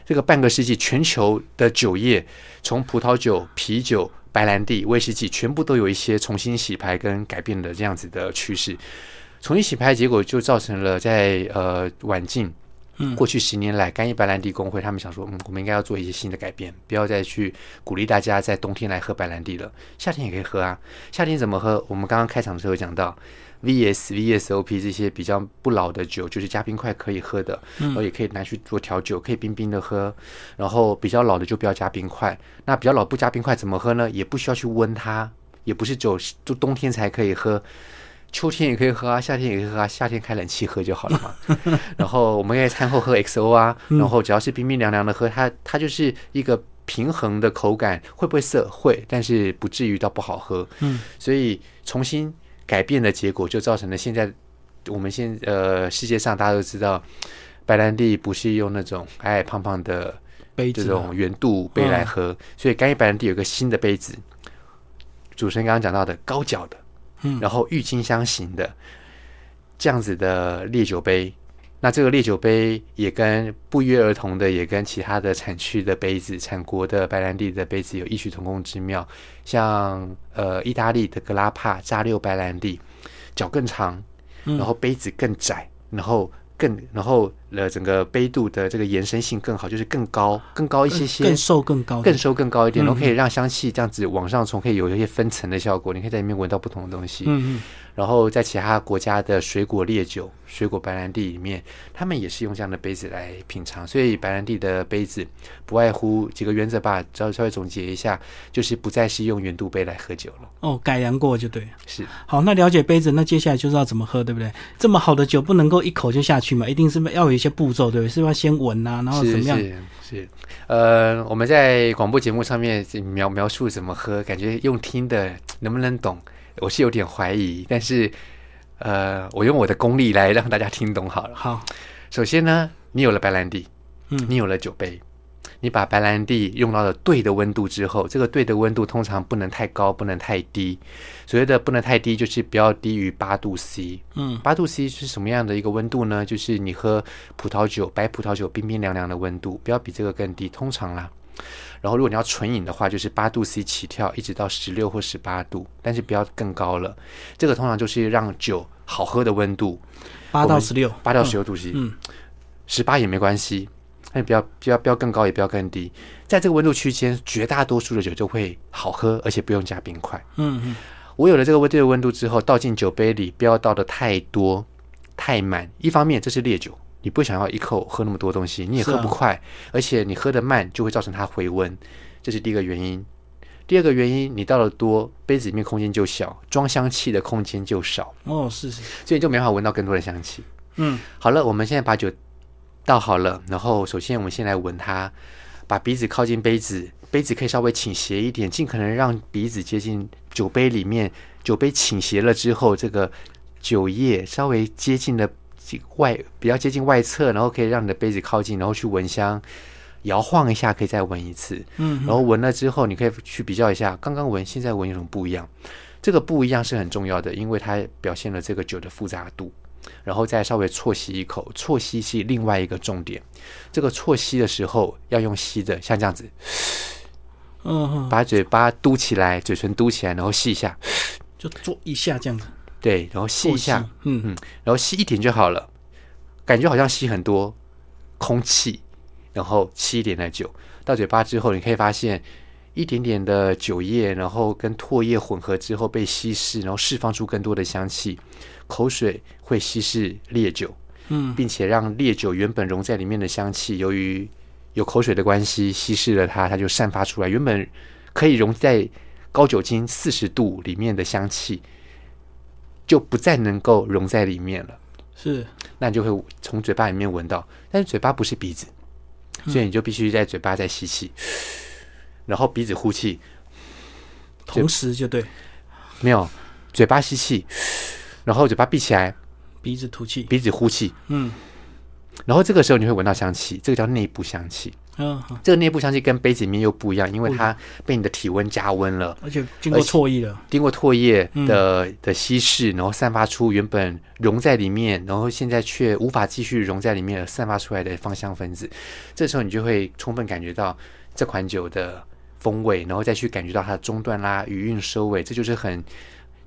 [SPEAKER 2] 这个半个世纪全球的酒业，从葡萄酒、啤酒、白兰地、威士忌，全部都有一些重新洗牌跟改变的这样子的趋势。重新洗牌，结果就造成了在呃晚近
[SPEAKER 1] 嗯
[SPEAKER 2] 过去十年来，干邑白兰地工会他们想说，嗯，我们应该要做一些新的改变，不要再去鼓励大家在冬天来喝白兰地了，夏天也可以喝啊。夏天怎么喝？我们刚刚开场的时候有讲到，VS、VSOP 这些比较不老的酒，就是加冰块可以喝的，然后也可以拿去做调酒，可以冰冰的喝。然后比较老的就不要加冰块。那比较老不加冰块怎么喝呢？也不需要去温它，也不是酒就冬天才可以喝。秋天也可以喝啊，夏天也可以喝啊，夏天开冷气喝就好了嘛。然后我们可以餐后喝 XO 啊，然后只要是冰冰凉凉的喝，它它就是一个平衡的口感，会不会涩？会，但是不至于到不好喝。
[SPEAKER 1] 嗯，
[SPEAKER 2] 所以重新改变的结果，就造成了现在我们现呃世界上大家都知道，白兰地不是用那种矮矮胖胖的这
[SPEAKER 1] 杯子啊
[SPEAKER 2] 种圆肚杯来喝，所以干邑白兰地有个新的杯子，主持人刚刚讲到的高脚的，
[SPEAKER 1] 嗯
[SPEAKER 2] 然后郁金香型的这样子的烈酒杯。那这个烈酒杯也跟不约而同的，也跟其他的产区的杯子、产国的白兰地的杯子有异曲同工之妙。像呃意大利的格拉帕扎六白兰地，脚更长，
[SPEAKER 1] 嗯
[SPEAKER 2] 然后杯子更窄，然后更然后呃整个杯度的这个延伸性更好，就是更高更高一些些，
[SPEAKER 1] 更瘦更高，
[SPEAKER 2] 更瘦更高一点，
[SPEAKER 1] 嗯
[SPEAKER 2] 然后可以让香气这样子往上冲，可以有一些分层的效果。你可以在里面闻到不同的东西。
[SPEAKER 1] 嗯嗯
[SPEAKER 2] 然后在其他国家的水果烈酒、水果白兰地里面，他们也是用这样的杯子来品尝。所以白兰地的杯子不外乎几个原则吧，稍稍微总结一下，就是不再是用圆度杯来喝酒了。
[SPEAKER 1] 哦，改良过就对。
[SPEAKER 2] 是
[SPEAKER 1] 好，那了解杯子，那接下来就是要怎么喝，对不对？这么好的酒不能够一口就下去嘛，一定是要有些步骤，对不对？是不是要先闻啊，然后怎么样？
[SPEAKER 2] 是是，呃，我们在广播节目上面描描述怎么喝，感觉用听的能不能懂，我是有点怀疑。但是，呃，我用我的功力来让大家听懂好了。
[SPEAKER 1] 好，
[SPEAKER 2] 首先呢，你有了白兰地，
[SPEAKER 1] 嗯
[SPEAKER 2] 你有了酒杯，你把白兰地用到了对的温度之后，这个对的温度通常不能太高，不能太低。所谓的不能太低，就是不要低于八度 C。
[SPEAKER 1] 嗯，
[SPEAKER 2] 八度 C 是什么样的一个温度呢？就是你喝葡萄酒，白葡萄酒冰冰凉凉的温度，不要比这个更低。通常啦，然后如果你要纯饮的话，就是八度 C 起跳，一直到十六或十八度，但是不要更高了。这个通常就是让酒好喝的温度，
[SPEAKER 1] 八到十六，
[SPEAKER 2] 八到十六度 C，
[SPEAKER 1] 嗯，
[SPEAKER 2] 十八也没关系，但不要不要不要更高，也不要更低，在这个温度区间，绝大多数的酒就会好喝，而且不用加冰块。
[SPEAKER 1] 嗯嗯，
[SPEAKER 2] 我有了这个温对的温度之后，倒进酒杯里，不要倒的太多、太满。一方面，这是烈酒，你不想要一口喝那么多东西，你也喝不快，而且你喝的慢就会造成它回温，这是第一个原因。第二个原因，你倒的多，杯子里面空间就小，装香气的空间就少，
[SPEAKER 1] 哦，是是，
[SPEAKER 2] 所以你就没办法闻到更多的香气。
[SPEAKER 1] 嗯，
[SPEAKER 2] 好了，我们现在把酒倒好了，然后首先我们先来闻它，把鼻子靠近杯子，杯子可以稍微倾斜一点，尽可能让鼻子接近酒杯里面。酒杯倾斜了之后，这个酒液稍微接近了外，比较接近外侧，然后可以让你的杯子靠近，然后去闻香，摇晃一下，可以再闻一次。
[SPEAKER 1] 嗯，
[SPEAKER 2] 然后闻了之后，你可以去比较一下，刚刚闻，现在闻有什么不一样？这个不一样是很重要的，因为它表现了这个酒的复杂度。然后再稍微啜吸一口，啜吸是另外一个重点。这个啜吸的时候要用吸的，像这样子，
[SPEAKER 1] 嗯嗯，
[SPEAKER 2] 把嘴巴嘟起来，嘴唇嘟起来，然后吸一下，
[SPEAKER 1] 就做一下这样子，
[SPEAKER 2] 对，然后吸一下，
[SPEAKER 1] 嗯，嗯
[SPEAKER 2] 然后吸一点就好了，感觉好像吸很多空气，然后吸一点的酒。到嘴巴之后，你可以发现一点点的酒液，然后跟唾液混合之后被稀释，然后释放出更多的香气。口水会稀释烈酒，
[SPEAKER 1] 嗯，
[SPEAKER 2] 并且让烈酒原本溶在里面的香气，由于有口水的关系稀释了它，它就散发出来。原本可以溶在高酒精四十度里面的香气，就不再能够溶在里面了。
[SPEAKER 1] 是，
[SPEAKER 2] 那你就会从嘴巴里面闻到，但是嘴巴不是鼻子，所以你就必须在嘴巴再吸气，然后鼻子呼气，
[SPEAKER 1] 同时就对，
[SPEAKER 2] 没有嘴巴吸气，然后嘴巴闭起来，
[SPEAKER 1] 鼻子吐气，
[SPEAKER 2] 鼻子呼气，
[SPEAKER 1] 嗯
[SPEAKER 2] 然后这个时候你会闻到香气，这个叫内部香气。
[SPEAKER 1] 嗯，嗯
[SPEAKER 2] 这个内部香气跟杯子里面又不一样，因为它被你的体温加温了，
[SPEAKER 1] 而且经过唾液了，
[SPEAKER 2] 经过唾液的的稀释，然后散发出原本溶在里面，然后现在却无法继续溶在里面而散发出来的芳香分子。这时候你就会充分感觉到这款酒的风味，然后再去感觉到它的中段啦、余韵收尾，这就是很。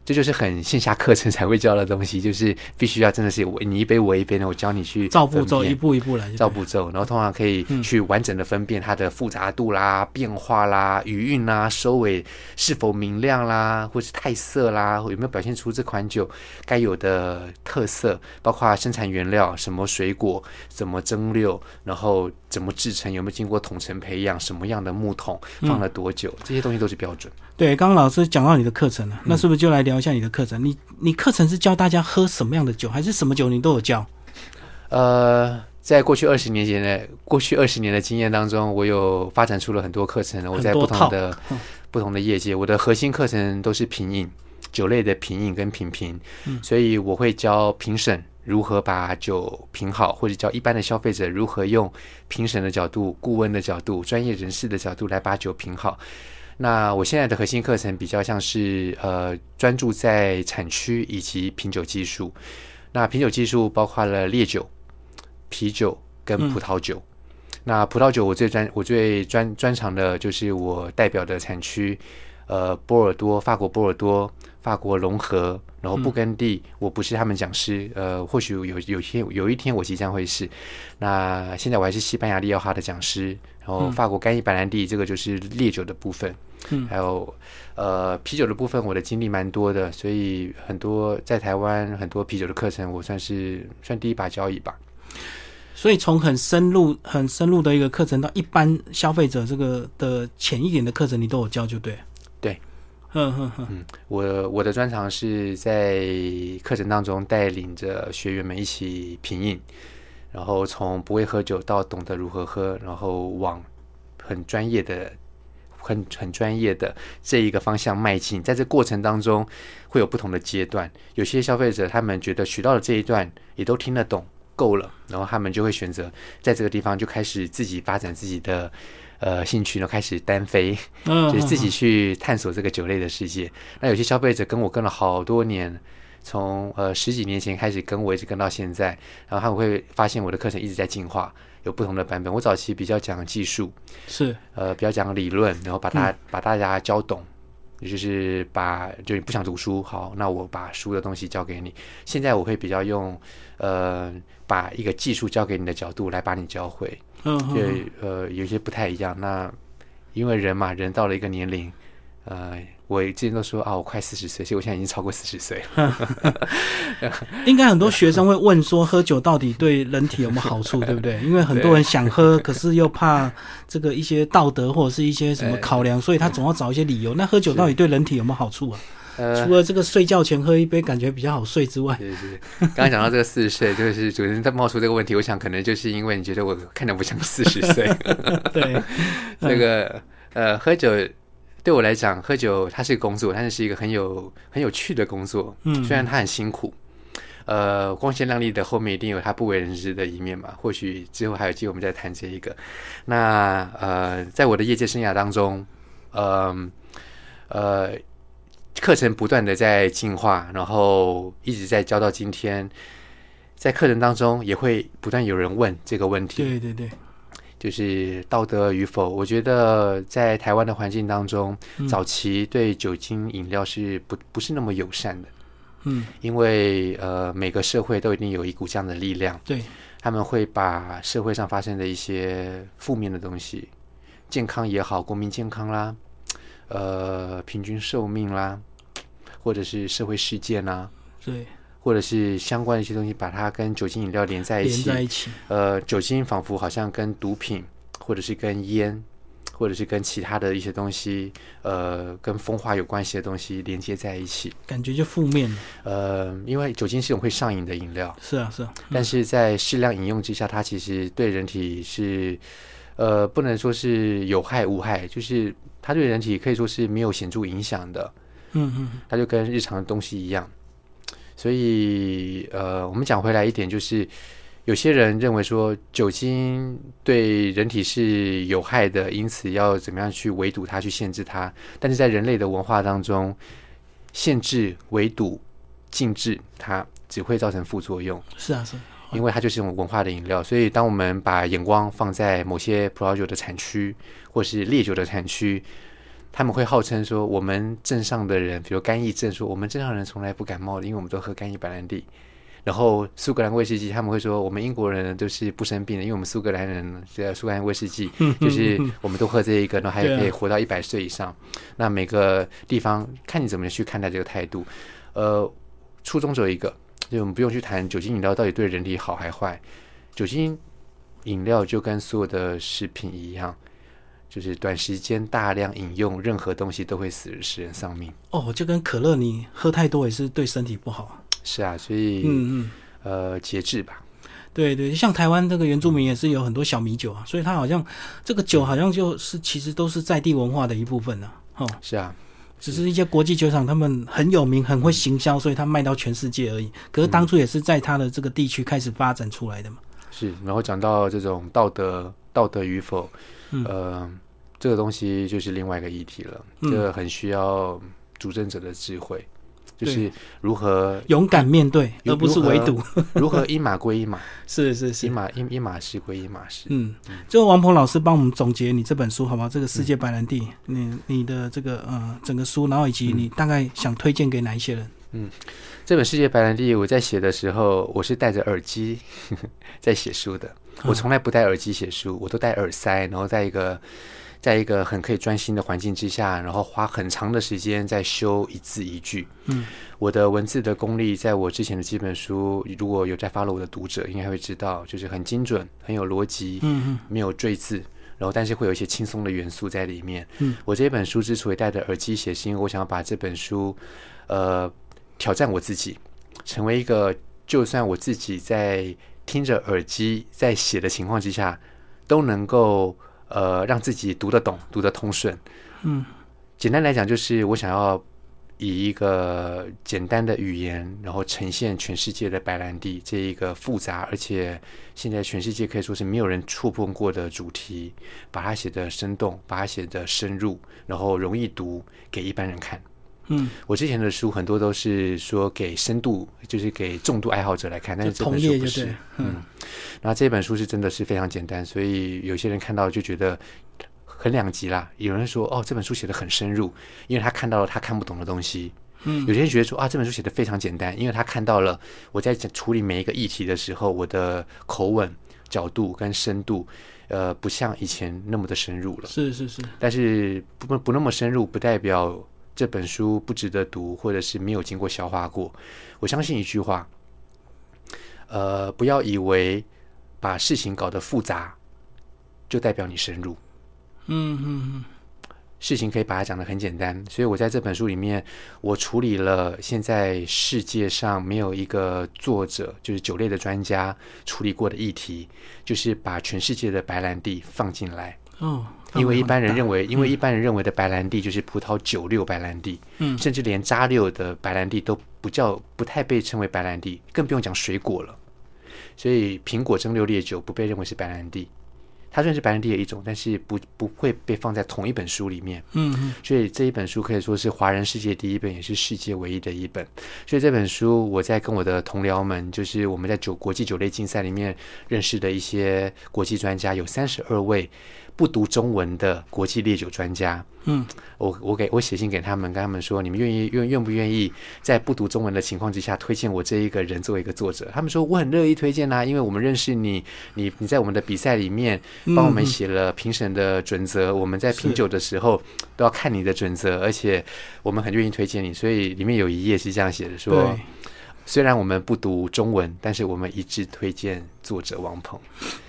[SPEAKER 2] 这就是很线下课程才会教的东西，就是必须要真的是我你一杯我一杯呢，我教你去
[SPEAKER 1] 照步骤，一步一步来，
[SPEAKER 2] 照步骤，然后通常可以去完整的分辨它的复杂度啦、变化啦、余韵啦、收尾是否明亮啦，或是太涩啦，有没有表现出这款酒该有的特色，包括生产原料、什么水果、怎么蒸馏，然后怎么制成，有没有经过统称培养，什么样的木桶，放了多久，这些东西都是标准。
[SPEAKER 1] 对，刚刚老师讲到你的课程了，
[SPEAKER 2] 嗯
[SPEAKER 1] 那是不是就来聊一下你的课程？你你课程是教大家喝什么样的酒，还是什么酒你都有教？
[SPEAKER 2] 呃，在过去二十年前的过去二十年的经验当中，我有发展出了很多课程，我在不同的
[SPEAKER 1] 嗯
[SPEAKER 2] 不同的业界，我的核心课程都是品饮酒类的品饮跟品评，
[SPEAKER 1] 嗯
[SPEAKER 2] 所以我会教评审如何把酒品好，或者叫一般的消费者如何用评审的角度、顾问的角度、专业人士的角度来把酒品好。那我现在的核心课程比较像是呃专注在产区以及品酒技术。那品酒技术包括了烈酒、啤酒跟葡萄酒。那葡萄酒我最专我最专专长的就是我代表的产区，呃，波尔多，法国波尔多，法国融合，然后布根地，我不是他们讲师，呃，或许有有一天有一天我即将会是。那现在我还是西班牙利奥哈的讲师，然后法国干邑白兰地这个就是烈酒的部分，
[SPEAKER 1] 嗯
[SPEAKER 2] 还有呃啤酒的部分，我的经历蛮多的，所以很多在台湾很多啤酒的课程，我算是算第一把交椅吧。
[SPEAKER 1] 所以从很深入、很深入的一个课程到一般消费者这个的浅一点的课程，你都有教，就对。
[SPEAKER 2] 对，
[SPEAKER 1] 哼哼，
[SPEAKER 2] 我我的专长是在课程当中带领着学员们一起品饮，然后从不会喝酒到懂得如何喝，然后往很专业的、很很专业的这一个方向迈进。在这过程当中，会有不同的阶段。有些消费者他们觉得学到了这一段也都听得懂够了，然后他们就会选择在这个地方就开始自己发展自己的呃兴趣，呢开始单飞，
[SPEAKER 1] 嗯，
[SPEAKER 2] 就是自己去探索这个酒类的世界。那有些消费者跟我跟了好多年。从呃十几年前开始跟我一直跟到现在，然后他们会发现我的课程一直在进化，有不同的版本。我早期比较讲技术，
[SPEAKER 1] 是
[SPEAKER 2] 呃比较讲理论，然后把它、把大家教懂，也就是把就你不想读书，好，那我把书的东西教给你。现在我会比较用呃把一个技术教给你的角度来把你教会，
[SPEAKER 1] 嗯
[SPEAKER 2] 对，呃有些不太一样。那因为人嘛，人到了一个年龄，呃。我之前都说啊，我快四十岁，其实我现在已经超过四十岁了。
[SPEAKER 1] 应该很多学生会问说，喝酒到底对人体有没有好处，对不 对？因为很多人想喝，可是又怕这个一些道德或者是一些什么考量，所以他总要找一些理由。那喝酒到底对人体有没有好处啊？除了这个睡觉前喝一杯感觉比较好睡之外。
[SPEAKER 2] 刚刚讲到这个四十岁，就是主持人在冒出这个问题，我想可能就是因为你觉得我看着不像四十岁。
[SPEAKER 1] 对，
[SPEAKER 2] 这个呃，喝酒。对我来讲，喝酒它是工作，但是是一个很有很有趣的工作。
[SPEAKER 1] 嗯，
[SPEAKER 2] 虽然它很辛苦，呃，光鲜亮丽的后面一定有它不为人知的一面嘛。或许之后还有机会我们再谈这一个。那呃，在我的业界生涯当中，呃呃，课程不断的在进化，然后一直在教到今天，在课程当中也会不断有人问这个问题。
[SPEAKER 1] 对对对。
[SPEAKER 2] 就是道德与否，我觉得在台湾的环境当中，早期对酒精饮料是不不是那么友善的。
[SPEAKER 1] 嗯，
[SPEAKER 2] 因为呃，每个社会都一定有一股这样的力量，
[SPEAKER 1] 对，
[SPEAKER 2] 他们会把社会上发生的一些负面的东西，健康也好，国民健康啦，呃，平均寿命啦，或者是社会事件啦，
[SPEAKER 1] 对。
[SPEAKER 2] 或者是相关的一些东西，把它跟酒精饮料连在一起。
[SPEAKER 1] 连在一起。
[SPEAKER 2] 呃，酒精仿佛好像跟毒品，或者是跟烟，或者是跟其他的一些东西，呃，跟风化有关系的东西连接在一起，
[SPEAKER 1] 感觉就负面了。
[SPEAKER 2] 呃，因为酒精是一种会上瘾的饮料。
[SPEAKER 1] 是啊，是啊。
[SPEAKER 2] 但是在适量饮用之下，它其实对人体是，呃，不能说是有害无害，就是它对人体可以说是没有显著影响的。
[SPEAKER 1] 嗯嗯。
[SPEAKER 2] 它就跟日常的东西一样。所以，呃，我们讲回来一点，就是有些人认为说酒精对人体是有害的，因此要怎么样去围堵它、去限制它。但是在人类的文化当中，限制、围堵、禁制它，只会造成副作用。
[SPEAKER 1] 是啊，是，
[SPEAKER 2] 因为它就是一种文化的饮料。所以，当我们把眼光放在某些葡萄酒的产区，或是烈酒的产区。他们会号称说，我们镇上的人，比如干邑镇，说我们镇上人从来不感冒的，因为我们都喝干邑白兰地。然后苏格兰威士忌，他们会说我们英国人都是不生病的，因为我们苏格兰人这苏格兰威士忌 就是我们都喝这一个，然后还可以活到一百岁以上。那每个地方看你怎么去看待这个态度。呃，初衷只有一个，就我们不用去谈酒精饮料到底对人体好还坏。酒精饮料就跟所有的食品一样。就是短时间大量饮用任何东西都会使使人丧命
[SPEAKER 1] 哦，就跟可乐你喝太多也是对身体不好。
[SPEAKER 2] 是啊，所以
[SPEAKER 1] 嗯嗯
[SPEAKER 2] 呃节制吧。
[SPEAKER 1] 对对，像台湾这个原住民也是有很多小米酒啊，所以它好像这个酒好像就是其实都是在地文化的一部分呢。哦，
[SPEAKER 2] 是啊，
[SPEAKER 1] 只是一些国际酒厂他们很有名很会行销，所以他卖到全世界而已。可是当初也是在他的这个地区开始发展出来的嘛。
[SPEAKER 2] 是，然后讲到这种道德道德与否。呃，这个东西就是另外一个议题了。这个很需要主政者的智慧，就是如何
[SPEAKER 1] 勇敢面对，而不是围堵。
[SPEAKER 2] 如何一码归一码，
[SPEAKER 1] 是是是，
[SPEAKER 2] 一码一一码事归一码事。
[SPEAKER 1] 嗯，最后王鹏老师帮我们总结你这本书好不好？这个世界白兰地，你你的这个呃整个书，然后以及你大概想推荐给哪一些人？
[SPEAKER 2] 嗯，这本世界白兰地，我在写的时候，我是戴着耳机 在写书的。我从来不戴耳机写书，我都戴耳塞，然后在一个在一个很可以专心的环境之下，然后花很长的时间在修一字一句。
[SPEAKER 1] 嗯，
[SPEAKER 2] 我的文字的功力，在我之前的几本书，如果有在发了我的读者，应该会知道，就是很精准，很有逻辑，
[SPEAKER 1] 嗯嗯，
[SPEAKER 2] 没有赘字，然后但是会有一些轻松的元素在里面。
[SPEAKER 1] 嗯，
[SPEAKER 2] 我这本书之所以戴着耳机写，是因为我想要把这本书，呃，挑战我自己，成为一个就算我自己在。听着耳机在写的情况之下，都能够呃让自己读得懂、读得通顺。
[SPEAKER 1] 嗯，
[SPEAKER 2] 简单来讲，就是我想要以一个简单的语言，然后呈现全世界的白兰地这一个复杂，而且现在全世界可以说是没有人触碰过的主题，把它写得生动，把它写得深入，然后容易读给一般人看。
[SPEAKER 1] 嗯，
[SPEAKER 2] 我之前的书很多都是说给深度，就是给重度爱好者来看，但是这本书不。
[SPEAKER 1] 是，嗯
[SPEAKER 2] 然后这本书是真的是非常简单，所以有些人看到就觉得很两极啦。有人说哦，这本书写的很深入，因为他看到了他看不懂的东西。
[SPEAKER 1] 嗯
[SPEAKER 2] 有些人觉得说啊，这本书写的非常简单，因为他看到了我在处理每一个议题的时候，我的口吻、角度跟深度，呃，不像以前那么的深入了。
[SPEAKER 1] 是是是，
[SPEAKER 2] 但是不不那么深入，不代表这本书不值得读，或者是没有经过消化过。我相信一句话，呃，不要以为把事情搞得复杂，就代表你深入。
[SPEAKER 1] 嗯嗯嗯
[SPEAKER 2] 事情可以把它讲得很简单，所以我在这本书里面，我处理了现在世界上没有一个作者，就是酒类的专家处理过的议题，就是把全世界的白兰地放进来。
[SPEAKER 1] 哦，
[SPEAKER 2] 因为一般人认
[SPEAKER 1] 为，
[SPEAKER 2] 因为一般人认为的白兰地就是葡萄酒六白兰地，
[SPEAKER 1] 嗯
[SPEAKER 2] 甚至连渣六的白兰地都不叫，不太被称为白兰地，更不用讲水果了。所以苹果蒸馏烈酒不被认为是白兰地，它算是白兰地的一种，但是不不会被放在同一本书里面。
[SPEAKER 1] 嗯嗯
[SPEAKER 2] 所以这一本书可以说是华人世界第一本，也是世界唯一的一本。所以这本书，我在跟我的同僚们，就是我们在酒国际酒类竞赛里面认识的一些国际专家，有三十二位不读中文的国际烈酒专家。
[SPEAKER 1] 嗯，
[SPEAKER 2] 我我给我写信给他们，跟他们说，你们愿意愿愿不愿意在不读中文的情况之下推荐我这一个人作为一个作者？他们说我很乐意推荐啊，因为我们认识你，你你在我们的比赛里面帮我们
[SPEAKER 1] 嗯
[SPEAKER 2] 写了评审的准则，我们在品酒的时候都要看你的准则，而且我们很愿意推荐你，所以里面有一页是这样写的说。虽然我们不读中文，但是我们一致推荐作者王鹏。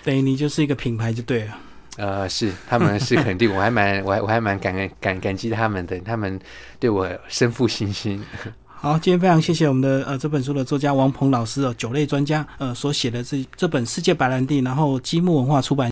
[SPEAKER 1] 等于你就是一个品牌就对了。
[SPEAKER 2] 呃，是，他们是肯定，我还蛮，我还我还蛮感恩感感激他们的，他们对我深负信心。
[SPEAKER 1] 好，今天非常谢谢我们的呃这本书的作家王鹏老师哦，酒类专家呃所写的这这本《世界白兰地》，然后积木文化出版。